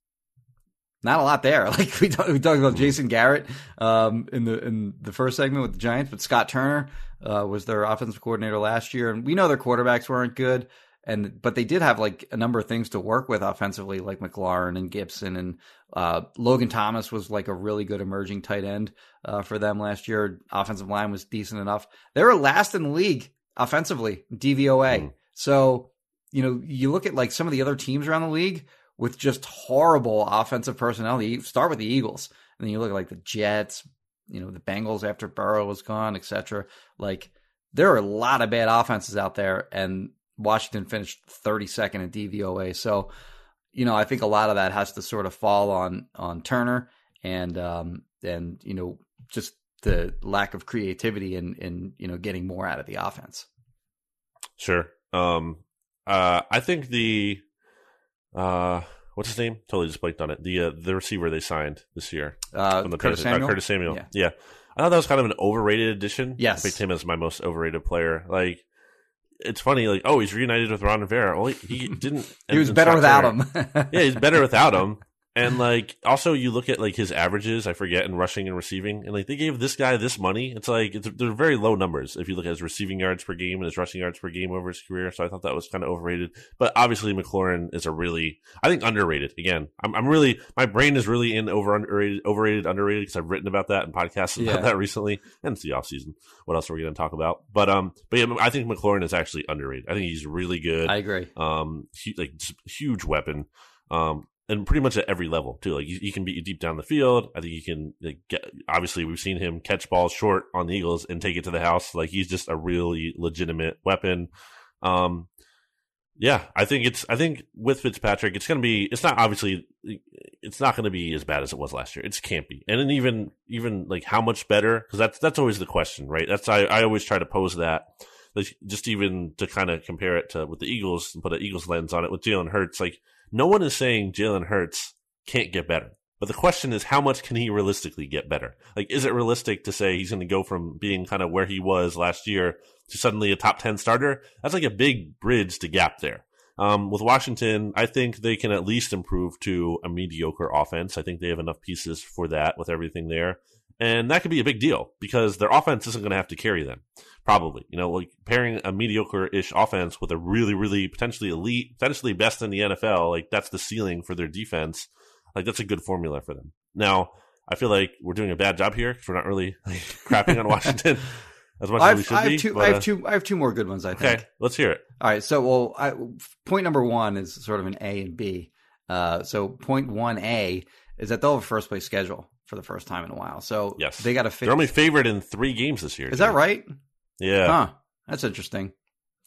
A: not a lot there. *laughs* Like we talked, we talked about Jason Garrett um in the in the first segment with the Giants, but Scott Turner uh was their offensive coordinator last year and we know their quarterbacks weren't good and but they did have like a number of things to work with offensively, like McLaurin and Gibson and uh, Logan Thomas was like a really good emerging tight end uh, for them last year. Offensive line was decent enough. They were last in the league offensively, DVOA.
B: Mm.
A: So you know you look at like some of the other teams around the league with just horrible offensive personnel. You start with the Eagles, and then you look at like the Jets, you know the Bengals after Burrow was gone, etc. Like there are a lot of bad offenses out there, and Washington finished 32nd in DVOA. So, you know, I think a lot of that has to sort of fall on on Turner and um and you know just the lack of creativity and and you know getting more out of the offense.
B: Sure. Um, uh, I think the uh, what's his name? Totally just blanked on it. The uh, the receiver they signed this year
A: Uh,
B: from the
A: Curtis
B: Panthers- uh, Curtis Samuel.
A: Yeah.
B: Yeah. I thought that was kind of an overrated addition.
A: Yes.
B: I picked him as my most overrated player. Like, it's funny. Like, oh, he's reunited with Ron Rivera. Well, he, he didn't. *laughs*
A: he was better without him. *laughs*
B: yeah, he's better without him. And like, also you look at like his averages. I forget in rushing and receiving, and like they gave this guy this money. It's like it's, they're very low numbers if you look at his receiving yards per game and his rushing yards per game over his career. So I thought that was kind of overrated. But obviously McLaurin is a really, I think underrated. Again, I'm, I'm really my brain is really in over underrated, overrated, underrated because I've written about that in podcasts about
A: Yeah.
B: that recently, and it's the off season. What else are we going to talk about? But um, but yeah, I think McLaurin is actually underrated. I think he's really good
A: I agree.
B: um, hu- like huge weapon, um, and pretty much at every level too. Like he, he can beat you deep down the field. I think he can like, get. Obviously, we've seen him catch balls short on the Eagles and take it to the house. Like he's just a really legitimate weapon. Um, yeah, I think it's. I think with Fitzpatrick, it's going to be. It's not obviously. It's not going to be as bad as it was last year. It can't be. And then even even like how much better? Because that's that's always the question, right? That's I I always try to pose that like just even to kind of compare it to with the Eagles and put an Eagles lens on it with Jalen Hurts, like no one is saying Jalen Hurts can't get better. But the question is, how much can he realistically get better? Like, is it realistic to say he's going to go from being kind of where he was last year to suddenly a top 10 starter? That's like a big bridge to gap there. Um, with Washington, I think they can at least improve to a mediocre offense. I think they have enough pieces for that with everything there. And that could be a big deal because their offense isn't going to have to carry them. Probably, you know, like pairing a mediocre-ish offense with a really, really potentially elite, potentially best in the NFL, like that's the ceiling for their defense. Like that's a good formula for them. Now, I feel like we're doing a bad job here because we're not really like, *laughs* crapping on Washington as much
A: I
B: as we should
A: I have
B: be.
A: two.
B: but,
A: I
B: uh,
A: have two. I have two more good ones. I think.
B: Okay, let's hear it.
A: All right. So, well, I, point number one is sort of an A and B. Uh, so, point one A is that they'll have a first place schedule for the first time in a while. So,
B: Yes,
A: they got to fix.
B: They're only favored in three games this year.
A: is that right?
B: Yeah.
A: Huh. That's interesting.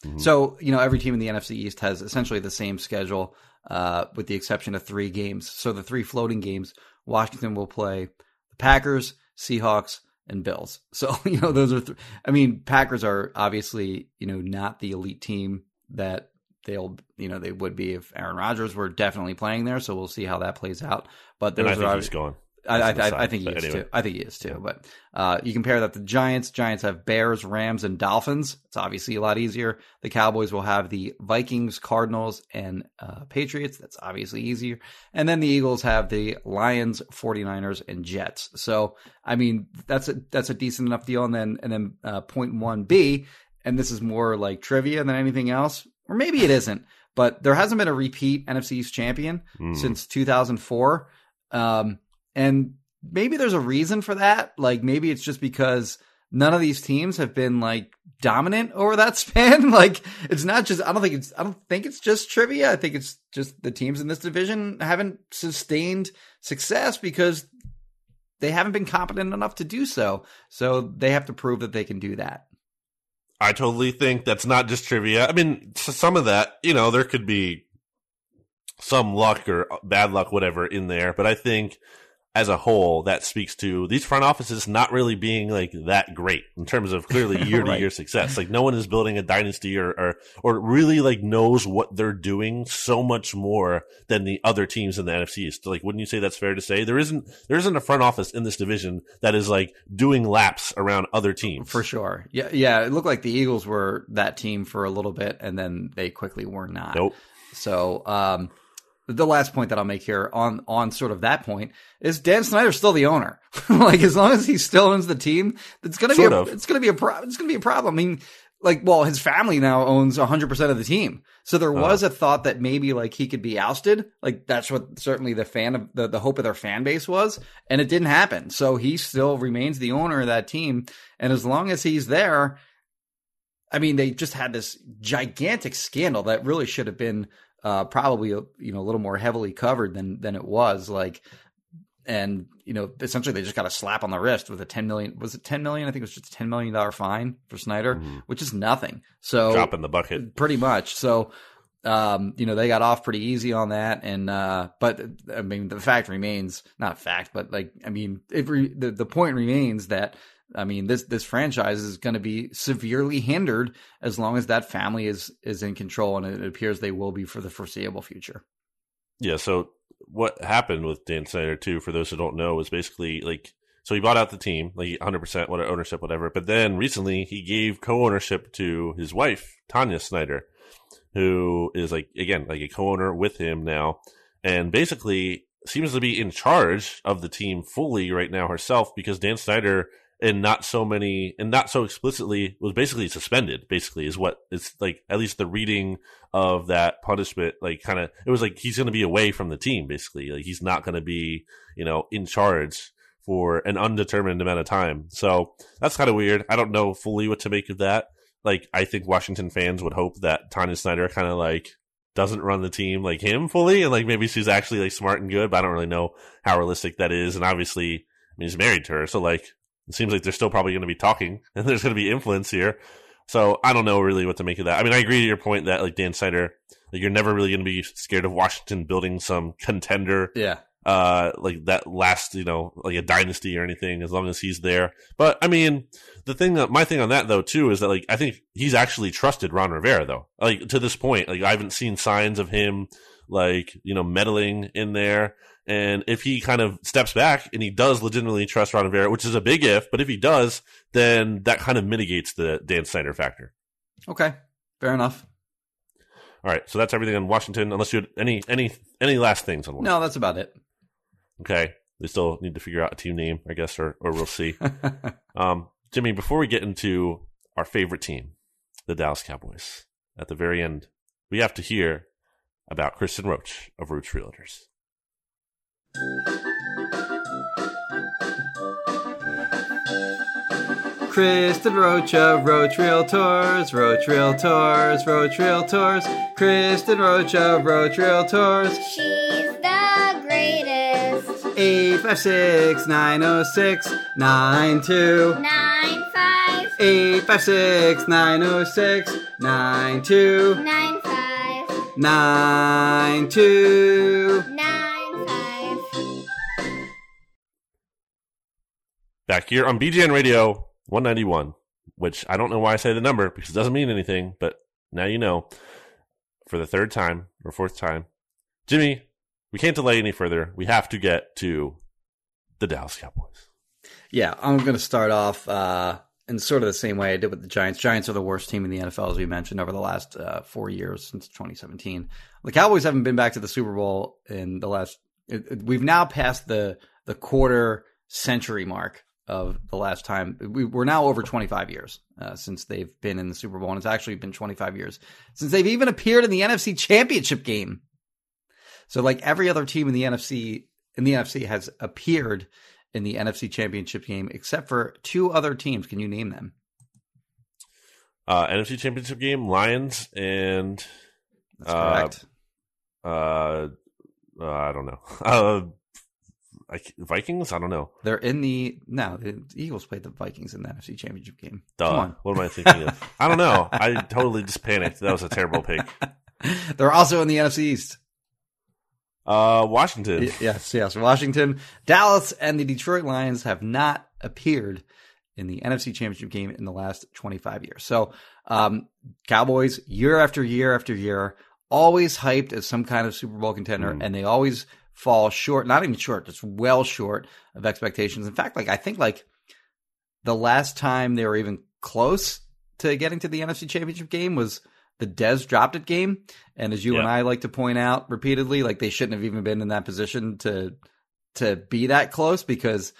B: Mhm.
A: So, you know, every team in the NFC East has essentially the same schedule, uh, with the exception of three games. So the three floating games, Washington will play the Packers, Seahawks, and Bills. *laughs* So, you know, those are, th- I mean, Packers are obviously, you know, not the elite team that they'll, you know, they would be if Aaron Rodgers were definitely playing there. So we'll see how that plays out. But
B: And
A: those
B: I
A: are
B: think
A: obvi-
B: he's going.
A: I, I, I, think he is
B: anyway.
A: too. I think he is too. But uh, you compare that to the Giants. Giants have Bears, Rams, and Dolphins. It's obviously a lot easier. The Cowboys will have the Vikings, Cardinals, and uh, Patriots. That's obviously easier. And then the Eagles have the Lions, 49ers, and Jets. So I mean that's a that's a decent enough deal. And then and then uh, point one B, and this is more like trivia than anything else, or maybe it isn't. But there hasn't been a repeat NFC East champion
B: Mm.
A: since 2004. Um, and maybe there's a reason for that. Like maybe it's just because none of these teams have been like dominant over that *laughs* span. like it's not just I don't think it's I don't think it's just trivia. I think it's just the teams in this division haven't sustained success because they haven't been competent enough to do so. So they have to prove that they can do that.
B: I totally think that's not just trivia. I mean, some of that, you know, there could be some luck or bad luck, whatever, in there. But I think as a whole, that speaks to these front offices not really being like that great in terms of clearly *laughs* year to year success. Like no one is building a dynasty or, or, or really like knows what they're doing so much more than the other teams in the NFC East. Like, wouldn't you say that's fair to say? There isn't, there isn't a front office in this division that is like doing laps around other teams.
A: For sure. Yeah. Yeah. It looked like the Eagles were that team for a little bit and then they quickly were not.
B: Nope.
A: So, um, the last point that I'll make here on on sort of that point is Dan Snyder's still the owner. *laughs* like as long as he still owns the team, it's gonna sort be a, it's gonna be a pro- it's gonna be a problem. I mean, like, well, his family now owns 100 percent of the team, so there uh-huh. was uh. a thought that maybe like he could be ousted. Like that's what certainly the fan of the the hope of their fan base was, and it didn't happen. So he still remains the owner of that team, and as long as he's there. I mean, they just had this gigantic scandal that really should have been uh, probably you know a little more heavily covered than than it was. Like, and you know, essentially they just got a slap on the wrist with a ten million. Was it ten million? I think it was just a ten million dollar fine for Snyder, mm-hmm. which is nothing. So
B: drop in the bucket,
A: pretty much. So. Um, you know, they got off pretty easy on that. And, uh, but I mean, the fact remains not fact, but like, I mean, re- the, the point remains that I mean, this this franchise is going to be severely hindered as long as that family is is in control, and it appears they will be for the foreseeable future.
B: Yeah. So what happened with Dan Snyder too, for those who don't know, was basically like so he bought out the team, like 100 percent what ownership, whatever. But then recently he gave co-ownership to his wife Tanya Snyder, who is like again like a co-owner with him now, and basically seems to be in charge of the team fully right now herself because Dan Snyder and not so many and not so explicitly was basically suspended basically is what it's like at least the reading of that punishment like kind of it was like he's going to be away from the team basically like he's not going to be you know in charge for an undetermined amount of time. So that's kind of weird. I don't know fully what to make of that like i think washington fans would hope that tanya snyder kind of like doesn't run the team like him fully and like maybe she's actually like smart and good but i don't really know how realistic that is and obviously I mean, he's married to her so like it seems like they're still probably going to be talking *laughs* and there's going to be influence here. So I don't know really what to make of that. I mean, I agree to your point that like Dan Snyder, like you're never really going to be scared of Washington building some contender.
A: Yeah.
B: Uh, like that last, you know, like a dynasty or anything, as long as he's there. But I mean, the thing that my thing on that though too is that like I think he's actually trusted Ron Rivera though. Like to this point, like I haven't seen signs of him like you know meddling in there. And if he kind of steps back and he does legitimately trust Ron Rivera, which is a big if, but if he does, then that kind of mitigates the Dan Snyder factor.
A: Okay, fair enough.
B: All right, so that's everything on Washington. Unless you had any any any last things on Washington.
A: No, that's about it.
B: Okay, they still need to figure out a team name, I guess, or or we'll see. *laughs* um, Jimmy, before we get into our favorite team, the Dallas Cowboys, at the very end, we have to hear about Kristen Roach of Roach Realtors.
A: Kristen Roach of Roach Realtors, Roach Realtors, Roach Realtors, Kristen Roach of Roach Realtors.
D: She's the greatest.
A: 856 906 92
D: 95
A: 856 906 92
D: 95
A: 92
B: back here on BGN Radio 191, which I don't know why I say the number because it doesn't mean anything, but now you know for the third time or fourth time. Jimmy, we can't delay any further. We have to get to the Dallas Cowboys.
A: Yeah, I'm going to start off uh, in sort of the same way I did with the Giants. Giants are the worst team in the NFL, as we mentioned, over the last uh, four years since 2017. The Cowboys haven't been back to the Super Bowl in the last. It, it, we've now passed the the quarter century mark of the last time. We, are now over 25 years uh, since they've been in the Super Bowl, and it's actually been 25 years since they've even appeared in the NFC Championship game. So, like every other team in the NFC, in the NFC has appeared in the NFC Championship game, except for two other teams. Can you name them?
B: Uh, NFC Championship game, Lions and
A: That's
B: Uh,
A: correct.
B: uh, uh I don't know. *laughs* Uh, Vikings? I don't know.
A: They're in the no. The Eagles played the Vikings in the NFC Championship game.
B: Duh.
A: Come on.
B: What am I thinking of? I don't know. I *laughs* totally just panicked. That was a terrible pick. *laughs*
A: They're also in the NFC East.
B: Uh, Washington.
A: Y- yes, yes. Washington, Dallas, and the Detroit Lions have not appeared in the NFC Championship game in the last 25 years. So, um, Cowboys, year after year after year, always hyped as some kind of Super Bowl contender,
B: Mm.
A: and they always fall short, not even short, just well short of expectations. In fact, like, I think like the last time they were even close to getting to the NFC Championship game was the Dez dropped it game. And as you and I like to point out repeatedly, like they shouldn't have even been in that position to to be that close because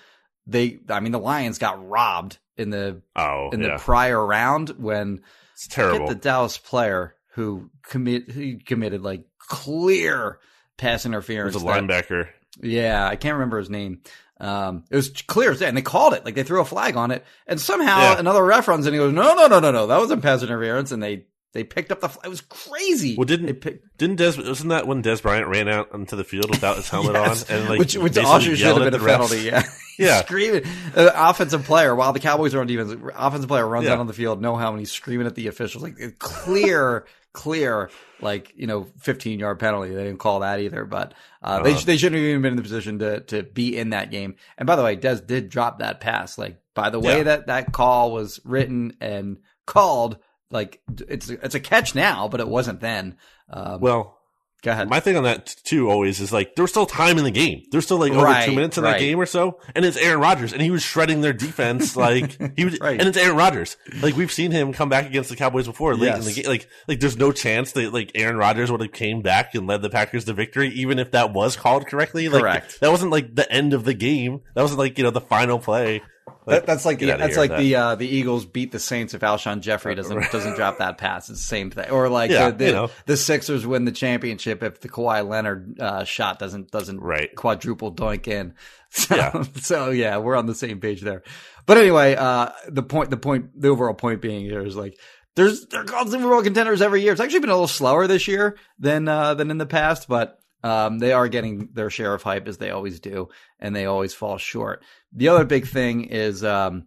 A: they I mean the Lions got robbed in the
B: Oh,
A: in
B: yeah.
A: the prior round when
B: it's terrible.
A: the Dallas player who commit he committed like clear pass interference.
B: It was a
A: that-
B: linebacker.
A: yeah, I can't remember his name. Um, it was clear as day, and they called it. Like they threw a flag on it, and somehow
B: Yeah.
A: another ref runs and he goes, "No, no, no, no, no, that wasn't pass interference." And they they picked up the. Flag. It was crazy.
B: Well, didn't-
A: they pick,
B: Didn't Dez? Wasn't that when Dez Bryant ran out onto the field without his helmet *laughs*
A: Yes.
B: on and like
A: which which also should have been a penalty? Yeah, *laughs*
B: Yeah.
A: screaming. Uh, offensive player while the Cowboys are on defense. Offensive player runs
B: Yeah.
A: out on the field, no helmet. He's screaming at the officials like clear, *laughs* clear, like you know, fifteen yard penalty. They didn't call that either, but uh, they
B: Uh-huh.
A: they shouldn't have even been in the position to to be in that game. And by the way, Dez did drop that pass. Like by the way
B: Yeah.
A: that that call was written and called. Like it's it's a catch now, but it wasn't then. Um,
B: Well,
A: go ahead.
B: my thing on that too always is like there's still time in the game. There's still like over
A: Right,
B: two minutes in
A: right.
B: that game or so, and it's Aaron Rodgers, and he was shredding their defense. *laughs* Like he was,
A: Right.
B: and it's Aaron Rodgers. Like we've seen him come back against the Cowboys before late in the game. Like like there's no chance that like Aaron Rodgers would have came back and led the Packers to victory, even if that was called correctly. Like
A: Correct.
B: that wasn't like the end of the game. That wasn't like you know the final play.
A: That, that's like that's like
B: with
A: the uh, the Eagles beat the Saints if Alshon Jeffery doesn't doesn't drop that pass. It's the same thing. Or like
B: Yeah,
A: the, the,
B: you know.
A: the Sixers win the championship if the Kawhi Leonard uh, shot doesn't doesn't
B: Right.
A: quadruple doink in. *laughs* So,
B: Yeah.
A: so yeah, we're on the same page there. But anyway, uh, the point the point the overall point being here is like there's they're called Super Bowl contenders every year. It's actually been a little slower this year than uh, than in the past, but um, they are getting their share of hype as they always do, and they always fall short. The other big thing is um,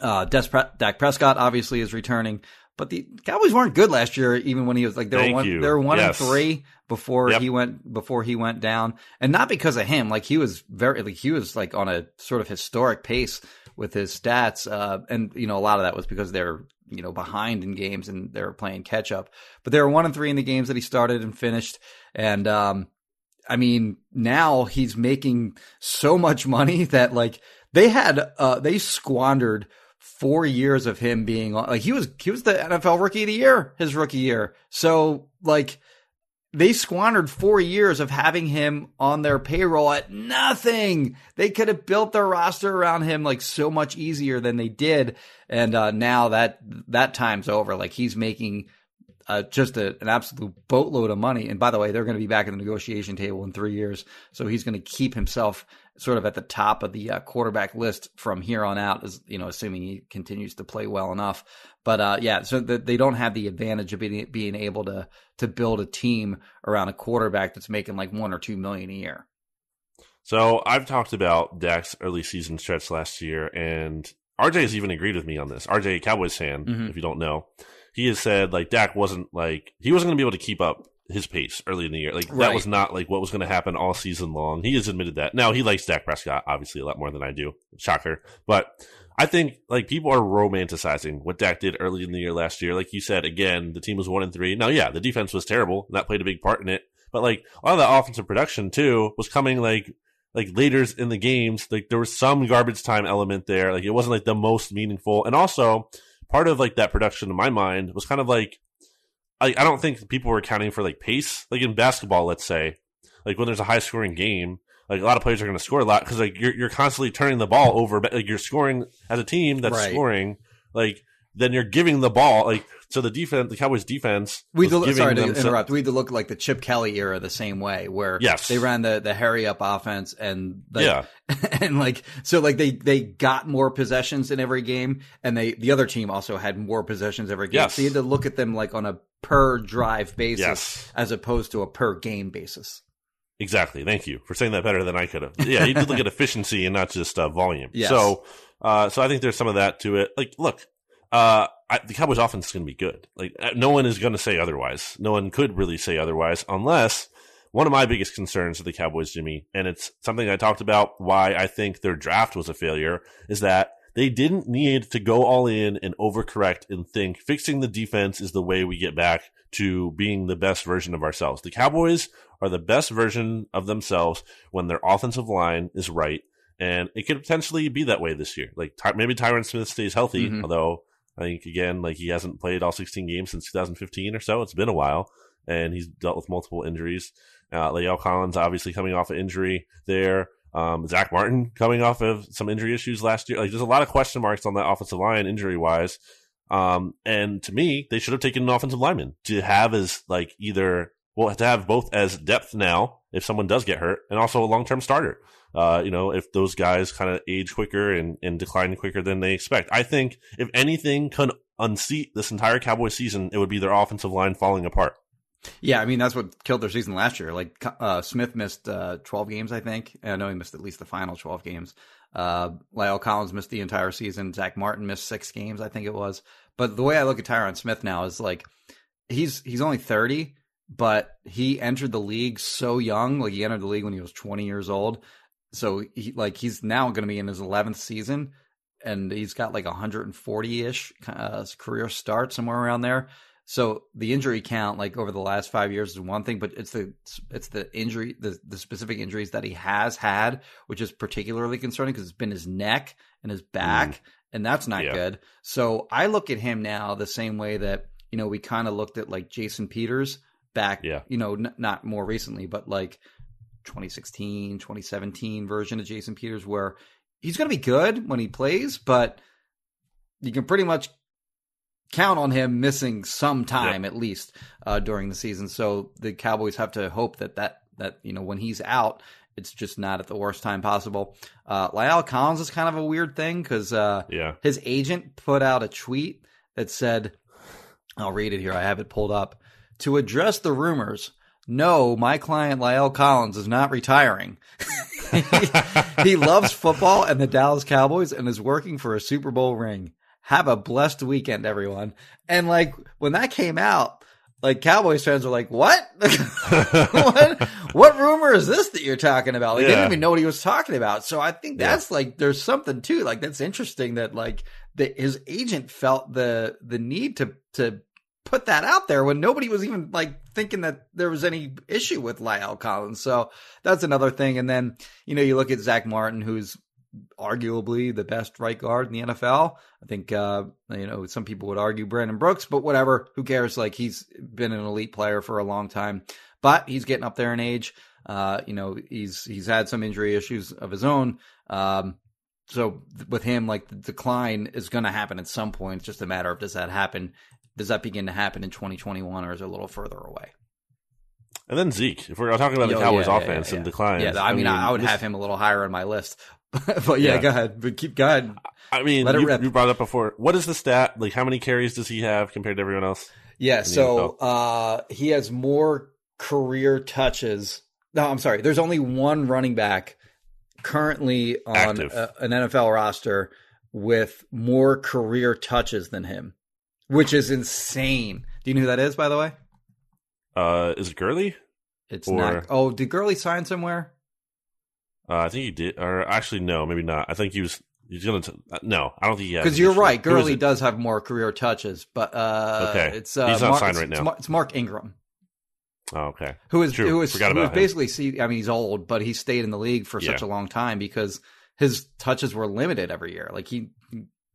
A: uh, Des Pre- Dak Prescott obviously is returning, but the Cowboys weren't good last year. Even when he was like they were one,
B: you.
A: they were one
B: Yes.
A: and three before
B: Yep.
A: he went before he went down, and not because of him. Like he was very like he was like on a sort of historic pace with his stats, uh, and you know a lot of that was because they're you know behind in games and they're playing catch up. But they were one and three in the games that he started and finished, and um, I mean, now he's making so much money *laughs* that like they had uh they squandered four years of him being like he was he was the NFL rookie of the year, his rookie year. So like they squandered four years of having him on their payroll at nothing. They could have built their roster around him like so much easier than they did. And uh, now that that time's over. Like he's making uh, just a, an absolute boatload of money. And by the way, they're going to be back at the negotiation table in three years. So he's going to keep himself sort of at the top of the uh, quarterback list from here on out, as you know, assuming he continues to play well enough. But uh, yeah, so the, they don't have the advantage of being, being able to to build a team around a quarterback that's making like one or two million a year.
B: So I've talked about Dak's early season stretch last year, and RJ has even agreed with me on this. RJ, Cowboys fan,
A: Mhm.
B: if you don't know, he has said like Dak wasn't like he wasn't going to be able to keep up his pace early in the year. Like that was not like what was going to happen all season long. He has admitted that. Now he likes Dak Prescott obviously a lot more than I do. Shocker, but. I think like people are romanticizing what Dak did early in the year last year. Like you said, again, the team was one and three. Now, yeah, the defense was terrible. And that played a big part in it. But like a lot of the offensive production too was coming like like later in the games, like there was some garbage time element there. Like it wasn't like the most meaningful. And also part of like that production in my mind was kind of like, I, I don't think people were counting for like pace. Like in basketball, let's say, like when there's a high scoring game, like a lot of players are going to score a lot because like you're, you're constantly turning the ball over, but like you're scoring as a team that's
A: Right.
B: scoring. Like then you're giving the ball like so the defense, the Cowboys defense.
A: We
B: was
A: had sorry to
B: them some-
A: interrupt. We had to look like the Chip Kelly era the same way, where
B: Yes.
A: they ran the the hurry up offense and like,
B: Yeah. *laughs*
A: and like so like they they got more possessions in every game, and they the other team also had more possessions every game.
B: Yes.
A: So you had to look at them like on a per drive basis
B: Yes.
A: as opposed to a per game basis.
B: Exactly. Thank you for saying that better than I could have. Yeah, you did look at *laughs* efficiency and not just uh, volume.
A: Yes.
B: So, uh, so I think there's some of that to it. Like, look, uh, I, the Cowboys' offense is going to be good. Like, uh, no one is going to say otherwise. No one could really say otherwise, unless one of my biggest concerns with the Cowboys, Jimmy, and it's something I talked about why I think their draft was a failure, is that they didn't need to go all in and overcorrect and think fixing the defense is the way we get back to being the best version of ourselves. The Cowboys are the best version of themselves when their offensive line is right. And it could potentially be that way this year. Like Ty- maybe Tyron Smith stays healthy,
A: Mhm.
B: although I think again, like he hasn't played all 16 games since 2015 or so. It's been a while and he's dealt with multiple injuries. Uh, Collins obviously coming off an injury there. Um, Zack Martin coming off of some injury issues last year. Like there's a lot of question marks on that offensive line injury wise. Um, and to me, they should have taken an offensive lineman to have as like either, well, to have both as depth now if someone does get hurt and also a long term starter. Uh, you know, if those guys kind of age quicker and, and decline quicker than they expect. I think if anything can unseat this entire Cowboy season, it would be their offensive line falling apart.
A: Yeah, I mean that's what killed their season last year. Like uh, Smith missed uh, twelve games, I think. I know he missed at least the final twelve games. Uh, La'el Collins missed the entire season. Zack Martin missed six games, I think it was. But the way I look at Tyron Smith now is like he's he's only thirty, but he entered the league so young. Like he entered the league when he was twenty years old. So he like he's now going to be in his eleventh season, and he's got like 140 ish uh, career start somewhere around there. So the injury count, like over the last five years, is one thing, but it's the it's the injury, the the specific injuries that he has had, which is particularly concerning because it's been his neck and his back, and that's not
B: Yeah.
A: good. So I look at him now the same way that you know we kind of looked at like Jason Peters back,
B: Yeah.
A: you know, n- not more recently, but like 2016, 2017 version of Jason Peters, where he's going to be good when he plays, but you can pretty much count on him missing some time at least uh, during the season. So the Cowboys have to hope that that that you know when he's out, it's just not at the worst time possible. Uh, La'el Collins is kind of a weird thing because uh,
B: Yeah.
A: his agent put out a tweet that said, I'll read it here. I have it pulled up. To address the rumors, no, my client La'el Collins is not retiring. *laughs* he loves football and the Dallas Cowboys and is working for a Super Bowl ring. Have a blessed weekend, everyone. And like when that came out, like Cowboys fans were like, "What? *laughs* what? What rumor is this that you're talking about?" Like they didn't even know what he was talking about. So I think
B: Yeah.
A: that's like there's something too. Like that's interesting that like that his agent felt the the need to to put that out there when nobody was even like thinking that there was any issue with La'el Collins. So that's another thing. And then, you know, you look at Zack Martin, who's arguably the best right guard in the NFL. I think, uh, you know, some people would argue Brandon Brooks, but whatever. Who cares? Like he's been an elite player for a long time, but he's getting up there in age. Uh, you know, he's, he's had some injury issues of his own. Um, so with him, like the decline is going to happen at some point. It's just a matter of does that happen? Does that begin to happen in 2021 or is it a little further away?
B: And then Zeke. If we're talking about the
A: Oh,
B: Cowboys
A: yeah, yeah,
B: offense
A: yeah,
B: and decline.
A: Yeah, I mean, I, I would
B: this-
A: have him a little higher on my list. *laughs* but yeah,
B: Yeah.
A: go ahead. But keep go ahead.
B: I mean, you, you brought up before. What is the stat? Like, how many carries does he have compared to everyone else?
A: Yeah, so uh, he has more career touches. No, I'm sorry. There's only one running back currently on a, an NFL roster with more career touches than him, which is insane. Do you know who that is, by the way?
B: Uh, is it Gurley?
A: It's
B: Or-
A: not. Oh, did Gurley sign somewhere?
B: Uh, I think he did. Or actually, no, maybe not. I think he was. He's gonna. T- uh, no, I don't think he has.
A: Because you're right. Gurley does have more career touches, but uh,
B: Okay.
A: it's uh,
B: He's not
A: Mark,
B: signed
A: it's-
B: right
A: it's
B: now.
A: Mar- It's Mark Ingram.
B: Oh, okay.
A: who is
B: True.
A: who is
B: Forgot
A: who is basically see I mean he's old, but he stayed in the league for such a long time because his touches were limited every year. Like he.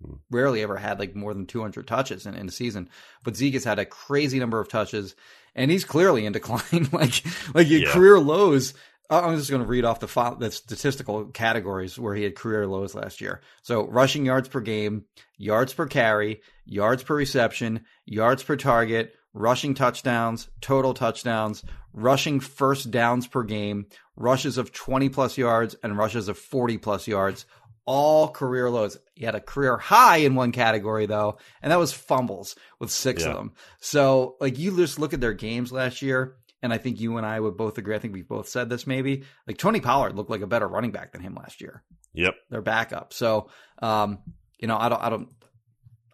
B: Mm.
A: rarely ever had like more than 200 touches in, in a season. But Zeke has had a crazy number of touches, and he's clearly in *laughs* decline. like like
B: Yeah.
A: career lows I'm just going to read off the, fo- the statistical categories where he had career lows last year. So rushing yards per game, yards per carry, yards per reception, yards per target, rushing touchdowns, total touchdowns, rushing first downs per game, rushes of 20 plus yards, and rushes of 40 plus yards. All career lows. He had a career high in one category though, and that was fumbles with six
B: Yeah.
A: of them. So like you just look at their games last year, and I think you and I would both agree. I think we've both said this maybe. Like Tony Pollard looked like a better running back than him last year.
B: Yep.
A: Their backup. So um, you know, I don't I don't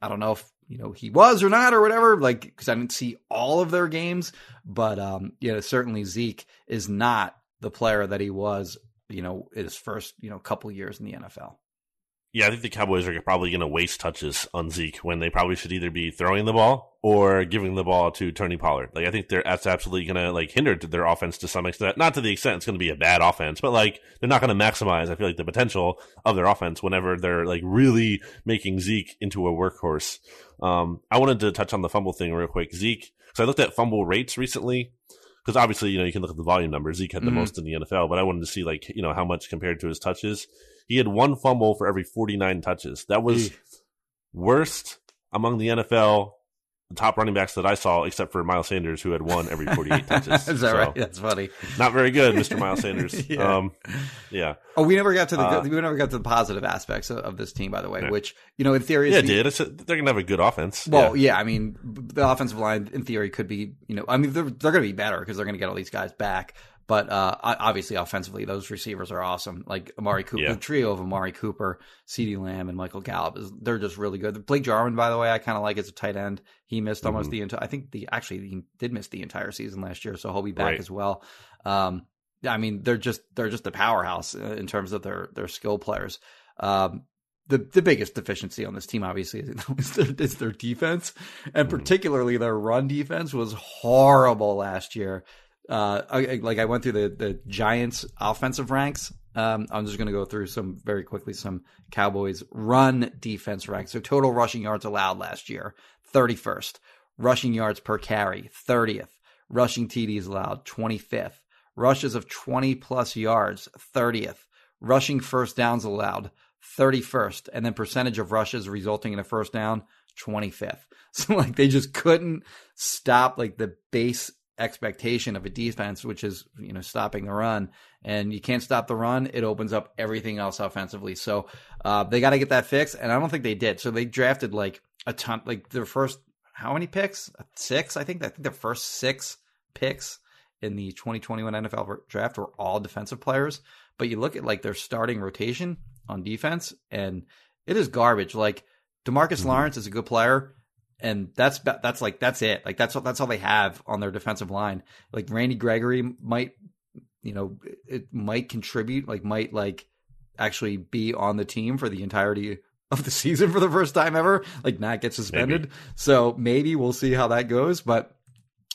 A: I don't know if you know he was or not or whatever, like because I didn't see all of their games, but um, you know, certainly Zeke is not the player that he was, you know, his first, you know, couple years in the NFL.
B: Yeah, I think the Cowboys are probably going to waste touches on Zeke when they probably should either be throwing the ball or giving the ball to Tony Pollard. Like I think they're that's absolutely going to like hinder their offense to some extent. Not to the extent it's going to be a bad offense, but like they're not going to maximize. I feel like the potential of their offense whenever they're like really making Zeke into a workhorse. Um, I wanted to touch on the fumble thing real quick. Zeke, because I looked at fumble rates recently. Because obviously, you know, you can look at the volume numbers. Zeke had the
A: Mhm.
B: most in the NFL, but I wanted to see like you know how much compared to his touches. He had one fumble for every 49 touches. That was worst among the NFL top running backs that I saw, except for Miles Sanders, who had one every *laughs* 48 touches.
A: Is that
B: So,
A: right? That's funny.
B: Not very good, Mr. *laughs* Miles Sanders.
A: Yeah.
B: Um, yeah.
A: Oh, we never got to the
B: Uh,
A: we never got to the positive aspects of, of this team, by the way.
B: Yeah.
A: Which you know, in theory, is
B: Yeah,
A: the-
B: dude. It's a, they're going to have a good offense.
A: Well,
B: yeah.
A: yeah. I mean, the offensive line in theory could be, you know, I mean, they're they're going to be better because they're going to get all these guys back. But uh, obviously, offensively, those receivers are awesome. Like Amari Cooper,
B: Yeah.
A: the trio of Amari Cooper, CeeDee Lamb, and Michael Gallup is they're just really good. Blake Jarwin, by the way, I kind of like as a tight end. He missed
B: Mm-hmm.
A: almost the entire. I think the actually he did miss the entire season last year, so he'll be back
B: Right.
A: as well. Um, I mean, they're just they're just a powerhouse uh, in terms of their their skill players. Um, the the biggest deficiency on this team, obviously, *laughs* is their, is their defense, and particularly their run defense was horrible last year. Uh, I, like I went through the the Giants offensive ranks. Um, I'm just going to go through some very quickly some Cowboys run defense ranks. So total rushing yards allowed last year, 31st. Rushing yards per carry, 30th. Rushing TDs allowed, 25th. Rushes of 20 plus yards, 30th. Rushing first downs allowed, 31st. And then percentage of rushes resulting in a first down, 25th. *laughs* So like they just couldn't stop like the base expectation of a defense, which is, you know, stopping the run. And you can't stop the run, it opens up everything else offensively. So uh, they got to get that fixed. And I don't think they did. So they drafted like a ton, like their first, how many picks? Six, I think. I think their first six picks in the 2021 NFL draft were all defensive players. But you look at like their starting rotation on defense, and it is garbage. Like Demarcus Lawrence is a good player, and that's that's like that's it. Like that's that's all they have on their defensive line. Like Randy Gregory might, you know, it might contribute. Like might like actually be on the team for the entirety of the *laughs* season for the first time ever. Like not get suspended. So maybe we'll see how that goes. But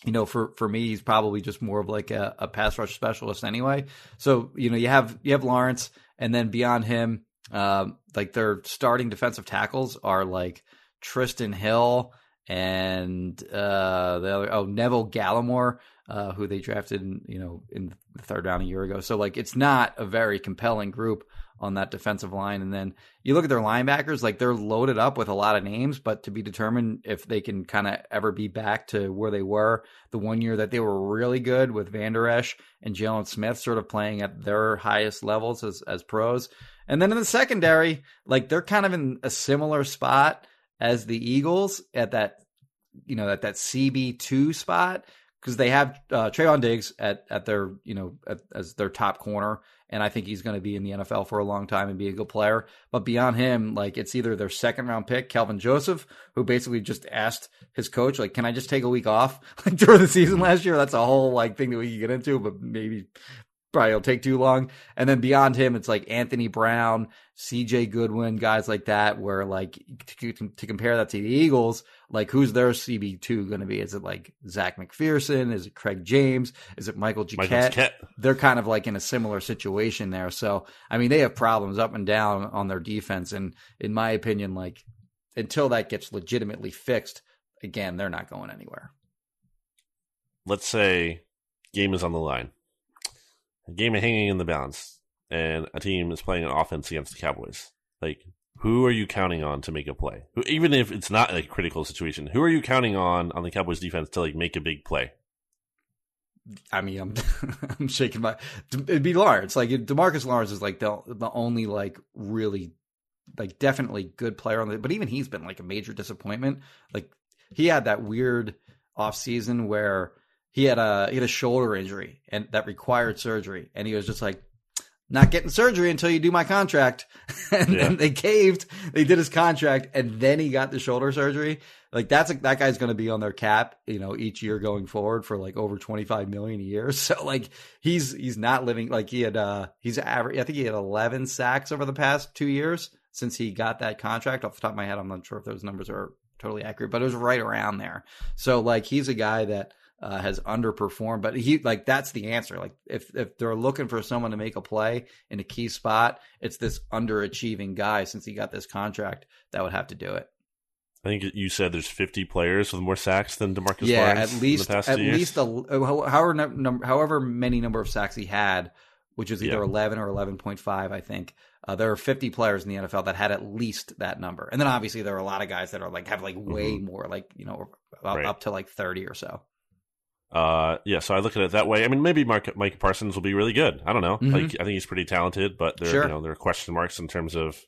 A: you know, for for me, he's probably just more of like a, a pass rush specialist anyway. So you know, you have you have Lawrence, and then beyond him, um, like their starting defensive tackles are like Trysten Hill and uh, the other oh Neville Gallimore, uh, who they drafted, in, you know, in the third round a year ago. So like, it's not a very compelling group on that defensive line. And then you look at their linebackers, like they're loaded up with a lot of names, but to be determined if they can kind of ever be back to where they were the one year that they were really good with Van Esch and Jaylon Smith sort of playing at their highest levels as, as pros. And then in the secondary, like they're kind of in a similar spot as the Eagles at that, you know, at that CB2 spot because they have uh, Trevon Diggs at at their you know at, as their top corner, and I think he's going to be in the NFL for a long time and be a good player. But beyond him, like it's either their second round pick, Kelvin Joseph, who basically just asked his coach, like, "Can I just take a week off *laughs* like during the season last year?" That's a whole like thing that we can get into, but maybe probably will take too long. And then beyond him, it's like Anthony Brown, CJ Goodwin, guys like that, where like to, to compare that to the Eagles, like who's their CB2 going to be? Is it like Zech McPhearson? Is it Craig James? Is it Michael Jacquet?
B: Michael Jacquet.
A: They're kind of like in a similar situation there. So, I mean, they have problems up and down on their defense. And in my opinion, like until that gets legitimately fixed, again, they're not going anywhere.
B: Let's say game is on the line. A game hanging in the balance, and a team is playing an offense against the Cowboys. Like, who are you counting on to make a play? Who, even if it's not a critical situation, who are you counting on on the Cowboys defense to like make a big play?
A: I mean, I'm *laughs* I'm shaking my. It'd be Lawrence. Like Demarcus Lawrence is like the the only like really like definitely good player on the. But even he's been like a major disappointment. Like he had that weird off season where he had a he had a shoulder injury and that required surgery, and he was just like, not getting surgery until you do my contract. *laughs* and
B: Yeah.
A: then they caved. They did his contract, and then he got the shoulder surgery. Like that's a, that guy's going to be on their cap, you know, each year going forward for like over twenty five million a year. *laughs* So like he's he's not living like he had uh he's average. I think he had eleven sacks over the past two years since he got that contract. Off the top of my head, I'm not sure if those numbers are totally accurate, but it was right around there. So like he's a guy that uh, has underperformed, but he like that's the answer. Like if if they're looking for someone to make a play in a key spot, it's this underachieving guy since he got this contract that would have to do it.
B: I think you said there's 50 players with more sacks than Demarcus
A: yeah,
B: Lawrence
A: at least
B: in the past
A: at least a, however however many number of sacks he had, which was either
B: Yeah.
A: 11 or 11.5, I think. Uh, there are 50 players in the NFL that had at least that number, and then obviously there are a lot of guys that are like have like way more, like you know, up,
B: Mm-hmm. Right.
A: up to like 30 or so.
B: Uh, yeah, so I look at it that way. I mean, maybe Mark, Micah Parsons will be really good. I don't know.
A: Mhm.
B: Like, I think he's pretty talented, but there,
A: Sure.
B: you know, there are question marks in terms of,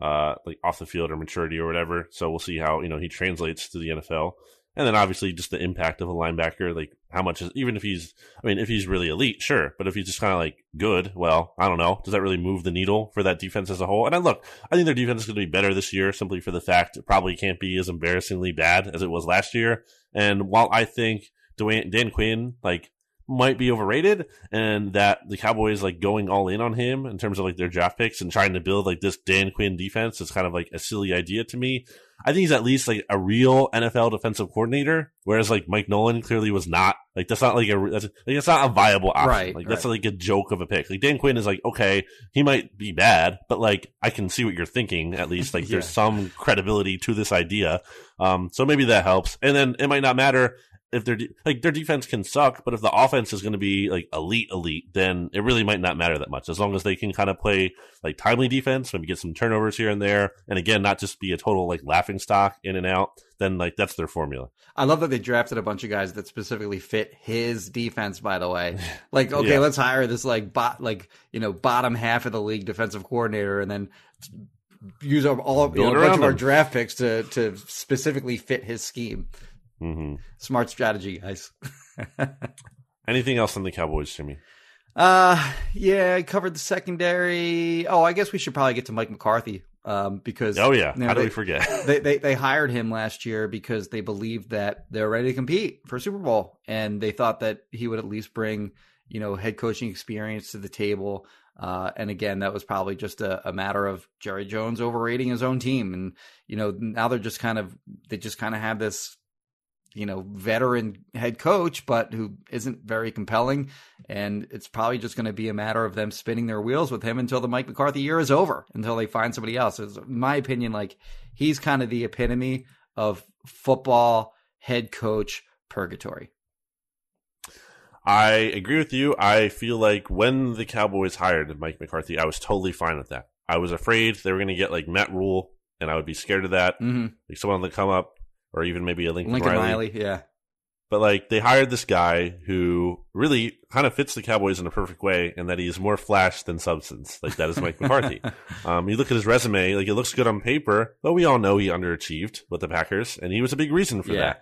B: uh, like off the field or maturity or whatever. So we'll see how you know he translates to the NFL, and then obviously just the impact of a linebacker. Like, how much is even if he's, I mean, if he's really elite, sure, but if he's just kind of like good, well, I don't know. Does that really move the needle for that defense as a whole? And I look, I think their defense is going to be better this year simply for the fact it probably can't be as embarrassingly bad as it was last year. And while I think Dwayne, Dan Quinn like might be overrated and that the Cowboys like going all in on him in terms of like their draft picks and trying to build like this Dan Quinn defense is kind of like a silly idea to me. I think he's at least like a real NFL defensive coordinator, whereas like Mike Nolan clearly was not. Like that's not like a that's like it's not a viable option.
A: Right,
B: like that's
A: right.
B: like a joke of a pick. Like Dan Quinn is like okay, he might be bad, but like I can see what you're thinking at least. Like *laughs* there's some credibility to this idea. Um, so maybe that helps. And then it might not matter if their de- like their defense can suck, but if the offense is going to be like elite, elite, then it really might not matter that much as long as they can kind of play like timely defense, maybe get some turnovers here and there, and again, not just be a total like laughing stock in and out. Then like that's their formula.
A: I love that they drafted a bunch of guys that specifically fit his defense. By the way, *laughs* like okay,
B: Yeah.
A: let's hire this like bot, like you know, bottom half of the league defensive coordinator, and then use up all you know, a bunch of our draft picks to to specifically fit his scheme.
B: Hmm
A: Smart strategy, guys. *laughs*
B: Anything else on the Cowboys, Jimmy?
A: Uh, yeah, I covered the secondary. Oh, I guess we should probably get to Mike McCarthy. Um, because
B: Oh yeah,
A: you know,
B: how do
A: they-
B: we forget? *laughs*
A: they, they they hired him last year because they believed that they're ready to compete for Super Bowl, and they thought that he would at least bring you know head coaching experience to the table. Uh, and again, that was probably just a, a matter of Jerry Jones overrating his own team, and you know now they're just kind of they just kind of have this you know veteran head coach, but who isn't very compelling, and it's probably just going to be a matter of them spinning their wheels with him until the Mike McCarthy year is over, until they find somebody else. It's, my opinion, like he's kind of the epitome of football head coach purgatory.
B: I agree with you. I feel like when the Cowboys hired Mike McCarthy, I was totally fine with that. I was afraid they were going to get like Matt Rhule, and I would be scared of that.
A: Mm-hmm.
B: Like someone that come up, or even maybe a Lincoln,
A: Lincoln
B: Riley.
A: Riley, yeah,
B: But like they hired this guy who really kind of fits the Cowboys in a perfect way, and that he's more flash than substance. Like that is Mike McCarthy. *laughs* Um, you look at his resume, like it looks good on paper, but we all know he underachieved with the Packers, and he was a big reason for
A: Yeah.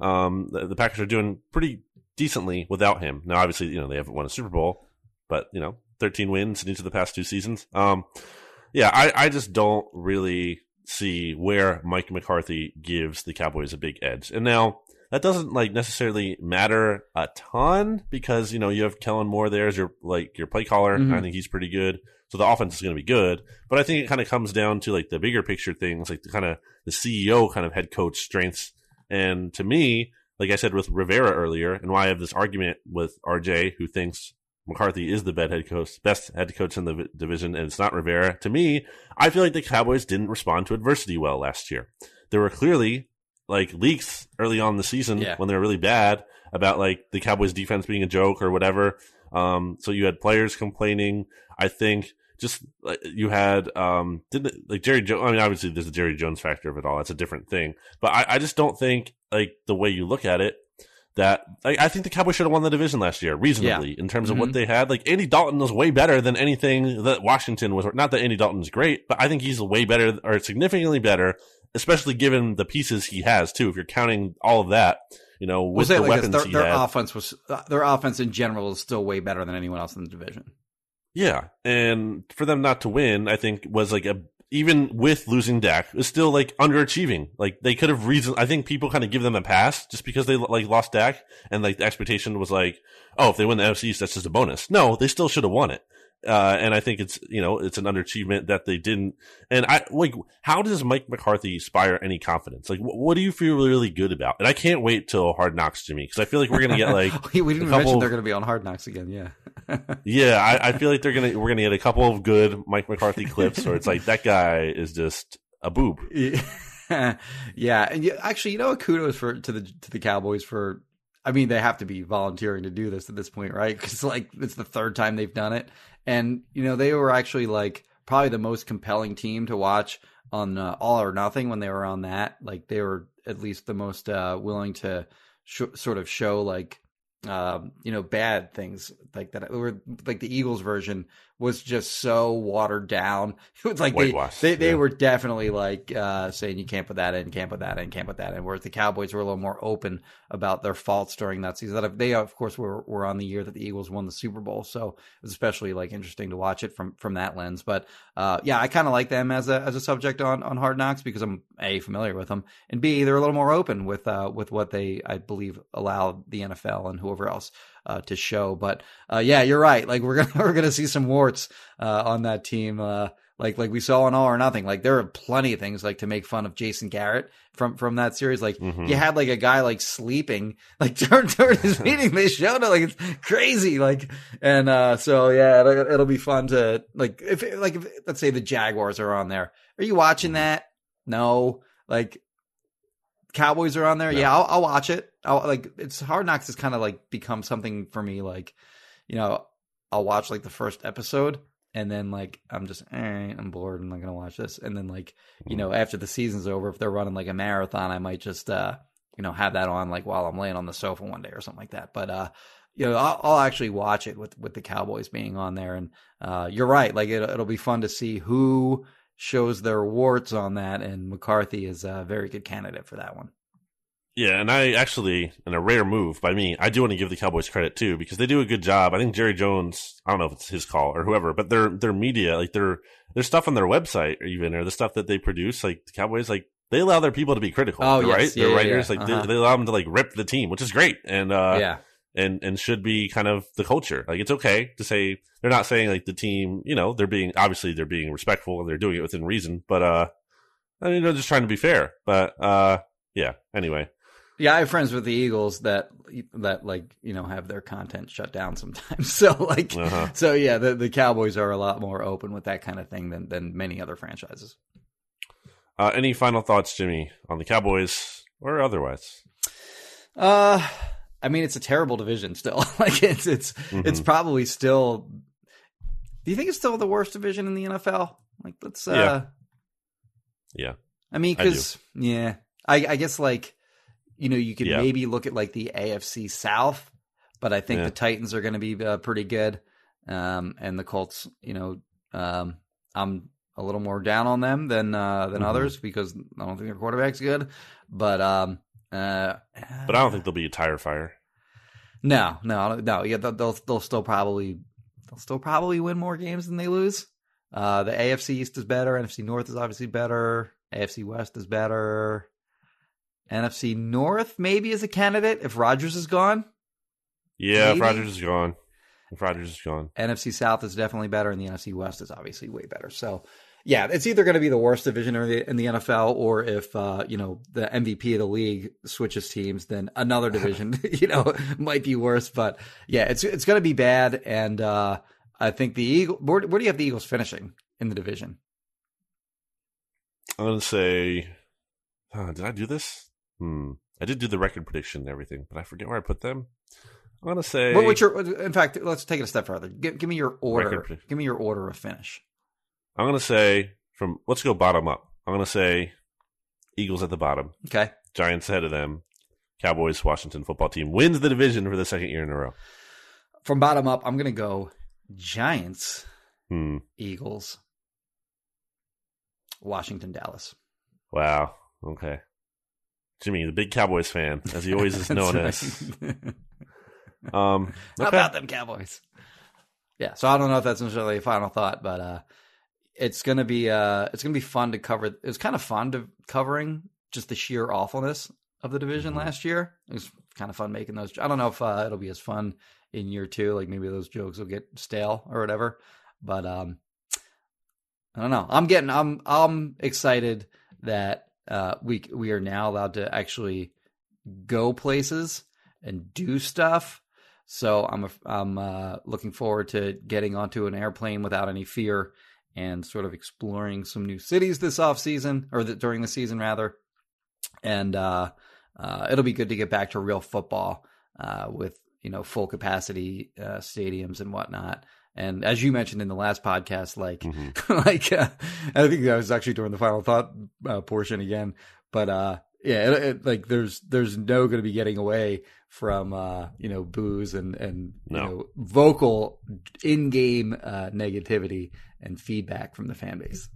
B: that. Um, the, the Packers are doing pretty decently without him. Now, obviously, you know they haven't won a Super Bowl, but you know, 13 wins in each of the past two seasons. Um, yeah, I, I just don't really see where Mike McCarthy gives the Cowboys a big edge. And now that doesn't like necessarily matter a ton because you know you have Kellen Moore there as your like your play caller. and I think he's pretty good. So the offense is going to be good, but I think it kind of comes down to like the bigger picture things, like the kind of the CEO kind of head coach strengths. And to me, like I said with Rivera earlier, and why I have this argument with RJ, who thinks McCarthy is the best head coach, best head coach in the division, and it's not Rivera. To me, I feel like the Cowboys didn't respond to adversity well last year. There were clearly like leaks early on in the season
A: Yeah.
B: when they were really bad about like the Cowboys defense being a joke or whatever. Um, so you had players complaining. I think just like you had um didn't like Jerry Jones. I mean, obviously there's a Jerry Jones factor of it all. That's a different thing. But I, I just don't think like the way you look at it that like, I think the Cowboys should have won the division last year reasonably in terms of what
A: Mhm.
B: they had. Like Andy Dalton was way better than anything that Washington was. Not that Andy Dalton's great, but I think he's way better or significantly better, especially given the pieces he has too. If you're counting all of that, you know, with the
A: like
B: weapons
A: their,
B: he
A: their
B: had.
A: offense was uh, their offense in general is still way better than anyone else in the division.
B: Yeah, and for them not to win, I think was like a even with losing Dak, is still like underachieving. Like they could have reason. I think people kind of give them a pass just because they like lost Dak, and like the expectation was like, oh, if they win the NFC that's just a bonus. No, they still should have won it. Uh, and I think it's you know it's an underachievement that they didn't. And I like how does Mike McCarthy inspire any confidence? Like wh- what do you feel really good about? And I can't wait till Hard Knocks, Jimmy, because I feel like we're gonna get like *laughs*
A: we we didn't mention they're going to be on Hard Knocks again. Yeah. *laughs*
B: Yeah, I, I feel like they're gonna we're gonna get a couple of good Mike McCarthy clips where it's like that guy is just a boob.
A: Yeah, *laughs* yeah. And you, actually, you know, what? kudos for to the to the Cowboys for. I mean, they have to be volunteering to do this at this point, right? *laughs* Because like it's the third time they've done it, and you know they were actually like probably the most compelling team to watch on uh, All or Nothing when they were on that. Like they were at least the most uh, willing to sh- sort of show like um, you know bad things like that. Or like the Eagles version was just so watered down. *laughs* It was like they, they, they
B: yeah.
A: were definitely like uh, saying you can't put that in, can't put that in, can't put that in. Whereas the Cowboys were a little more open about their faults during that season. That they of course were were on the year that the Eagles won the Super Bowl, so it was especially like interesting to watch it from from that lens. But uh, yeah, I kind of like them as a as a subject on on Hard Knocks because I'm a familiar with them, and b they're a little more open with uh, with what they I believe allow the NFL and whoever else uh, to show. But uh, yeah, you're right. Like we're *laughs* gonna we're gonna see some warts uh, on that team. Uh, like like we saw in All or Nothing. Like there are plenty of things like to make fun of Jason Garrett from from that series. Like
B: Mhm.
A: you had like a guy like sleeping *laughs* like during, during his *laughs* meeting. They showed it like it's crazy. Like and uh so yeah, it'll, it'll be fun to like if like if, let's say the Jaguars are on there. Are you watching that? No. Like Cowboys are on there.
B: No.
A: Yeah, I'll, I'll watch it. I'll like it's Hard Knocks has kind of like become something for me. Like you know, I'll watch like the first episode and then like I'm just right, I'm bored. I'm not gonna watch this. And then like you know after the season's over, if they're running like a marathon, I might just uh you know have that on like while I'm laying on the sofa one day or something like that. But uh you know I'll, I'll actually watch it with with the Cowboys being on there. And uh you're right, like it, it'll be fun to see who shows their warts on that. And McCarthy is a very good candidate for that one.
B: Yeah, and I actually, in a rare move by me, I do want to give the Cowboys credit too because they do a good job. I think Jerry Jones, I don't know if it's his call or whoever, but their their media, like their their stuff on their website, or even or the stuff that they produce, like the Cowboys, like they allow their people to be critical,
A: Oh, yes.
B: right?
A: Yeah,
B: their
A: yeah,
B: writers,
A: yeah.
B: like
A: Uh-huh.
B: they, they allow them to like rip the team, which is great, and uh,
A: yeah.
B: And and should be kind of the culture. Like it's okay to say they're not saying like the team, you know, they're being obviously they're being respectful and they're doing it within reason, but uh, I mean they're just trying to be fair. But uh, yeah. Anyway,
A: Yeah, I have friends with the Eagles that that like you know have their content shut down sometimes. *laughs* So like,
B: Uh-huh.
A: so yeah, the the Cowboys are a lot more open with that kind of thing than than many other franchises.
B: uh, any final thoughts, Jimmy, on the Cowboys or otherwise?
A: Uh, I mean, it's a terrible division still. *laughs* like it's it's it's
B: Mhm.
A: probably still. Do you think it's still the worst division in the NFL? Like, let's. uh
B: Yeah. Yeah.
A: I mean, because yeah, I I guess like you know you could
B: Yeah.
A: maybe look at like the AFC South, but I think
B: Yeah.
A: the Titans are going to be uh, pretty good, um, and the Colts. You know, um, I'm a little more down on them than uh, than
B: Mhm.
A: others because I don't think their quarterback's good, but um, uh,
B: But I don't think there'll be a tire fire.
A: no, no, no. Yeah, they'll they'll, they'll still probably they'll still probably win more games than they lose. Uh, the AFC East is better. NFC North is obviously better. AFC West is better. NFC North maybe is a candidate if Rodgers is gone.
B: Yeah, if
A: Maybe.
B: Rodgers is gone. If Rodgers is gone.
A: NFC South is definitely better, and the NFC West is obviously way better. So, yeah, it's either going to be the worst division in the, in the NFL, or if uh, you know the MVP of the league switches teams, then another *laughs* division, *laughs* you know, might be worse. But yeah, it's it's going to be bad, and uh, I think the Eagle. Where, where do you have the Eagles finishing in the division?
B: I'm gonna say, uh, did I do this? Hmm. I did do the record prediction and everything, but I forget where I put them. I'm gonna say.
A: What, what's your? In fact, let's take it a step further. Give, give me your order. Give me your order of finish.
B: I'm gonna say from. Let's go bottom up. I'm gonna say Eagles at the bottom,
A: Okay.
B: Giants ahead of them, Cowboys, Washington football team wins the division for the second year in a row.
A: From bottom up, I'm gonna go Giants,
B: Hmm.
A: Eagles, Washington, Dallas.
B: Wow. Okay. Jimmy, the big Cowboys fan, as he always is *laughs* known as. *laughs* Um,
A: How about them Cowboys? Yeah, so I don't know if that's necessarily a final thought, but uh, it's gonna be uh, it's gonna be fun to cover. It was kind of fun to covering just the sheer awfulness of the division
B: Mhm.
A: last year. It was kind of fun making those. I don't know if uh, it'll be as fun in year two. Like maybe those jokes will get stale or whatever. But um, I don't know. I'm getting. I'm I'm excited that uh, we we are now allowed to actually go places and do stuff. So I'm I'm uh, looking forward to getting onto an airplane without any fear and sort of exploring some new cities this off season or the, during the season rather. And uh, uh, it'll be good to get back to real football uh, with you know full capacity uh, stadiums and whatnot. And as you mentioned in the last podcast, like
B: Mhm. *laughs*
A: like uh, I think that was actually during the final thought uh, portion again, but uh, yeah, it, it, like there's there's no going to be getting away from uh, you know booze and and you know vocal in game uh, negativity and feedback from the fan base.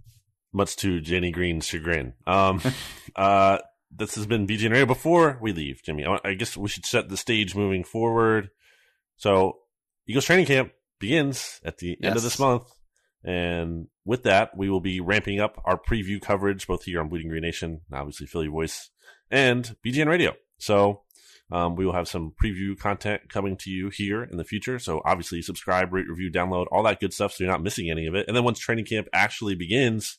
B: much to Jenny Green's chagrin. Um, *laughs* uh, this has been BGN Radio. Before we leave, Jimmy, I, I guess we should set the stage moving forward. So, Eagles training camp begins at the end of this month, and with that, we will be ramping up our preview coverage both here on Bleeding Green Nation, obviously Philly Voice, and BGN Radio. So. Um, we will have some preview content coming to you here in the future. So obviously subscribe, rate, review, download, all that good stuff so you're not missing any of it. And then once training camp actually begins,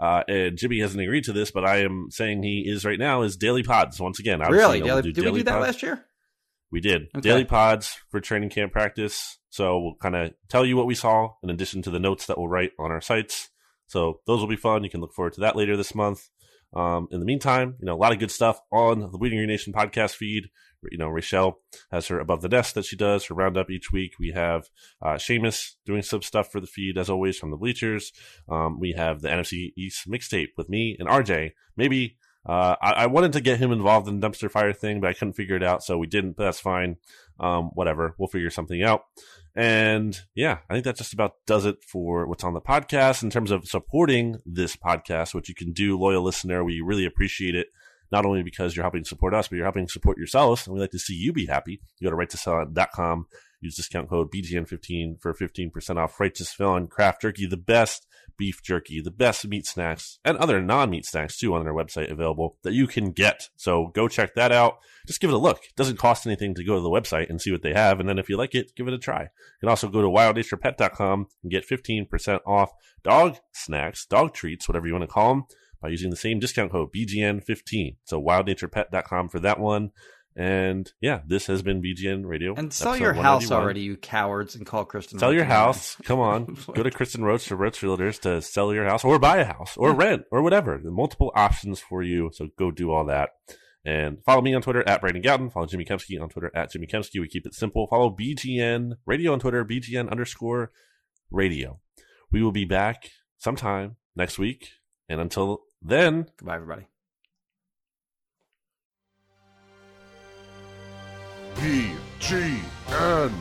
B: uh, and Jimmy hasn't agreed to this, but I am saying he is right now is daily pods once again.
A: Really?
B: you know, we'll
A: Daily-
B: do
A: did we do that
B: pods.
A: last year?
B: We did
A: Okay.
B: daily pods for training camp practice. So we'll kind of tell you what we saw in addition to the notes that we'll write on our sites. So those will be fun. You can look forward to that later this month. Um, in the meantime, you know, a lot of good stuff on the Bleeding Green Nation podcast feed. You know, Rachelle has her above the desk that she does, her roundup each week. We have uh, Seamus doing some stuff for the feed as always from the bleachers. Um, we have the NFC East mixtape with me and RJ. Maybe uh, I, I wanted to get him involved in the dumpster fire thing, but I couldn't figure it out, so we didn't. But that's fine. Um, whatever, we'll figure something out. And yeah, I think that just about does it for what's on the podcast in terms of supporting this podcast, which you can do, loyal listener. We really appreciate it. Not only because you're helping support us, but you're helping support yourselves, and we like to see you be happy. You go to righteousfelon.com, use discount code BGN15 for 15% off Righteous Felon Craft Jerky, the best beef jerky, the best meat snacks, and other non-meat snacks too on their website available that you can get. So go check that out. Just give it a look. It doesn't cost anything to go to the website and see what they have. And then if you like it, give it a try. You can also go to wildnaturepet.com and get 15% off dog snacks, dog treats, whatever you want to call them, by using the same discount code BGN15. So wildnaturepet.com for that one. And yeah, this has been BGN Radio.
A: And sell your house already, you cowards, and call Kristen.
B: Sell
A: Roach
B: your house. Come on. *laughs* Go to Kristen Roach or Roach Realtors to sell your house or buy a house or rent or whatever. There multiple options for you. So go do all that. And follow me on Twitter at Brandon Gowton. Follow Jimmy Kempski on Twitter at Jimmy Kempski. We keep it simple. Follow BGN Radio on Twitter, BGN underscore radio. We will be back sometime next week. And until then,
A: Goodbye, everybody.
E: BGN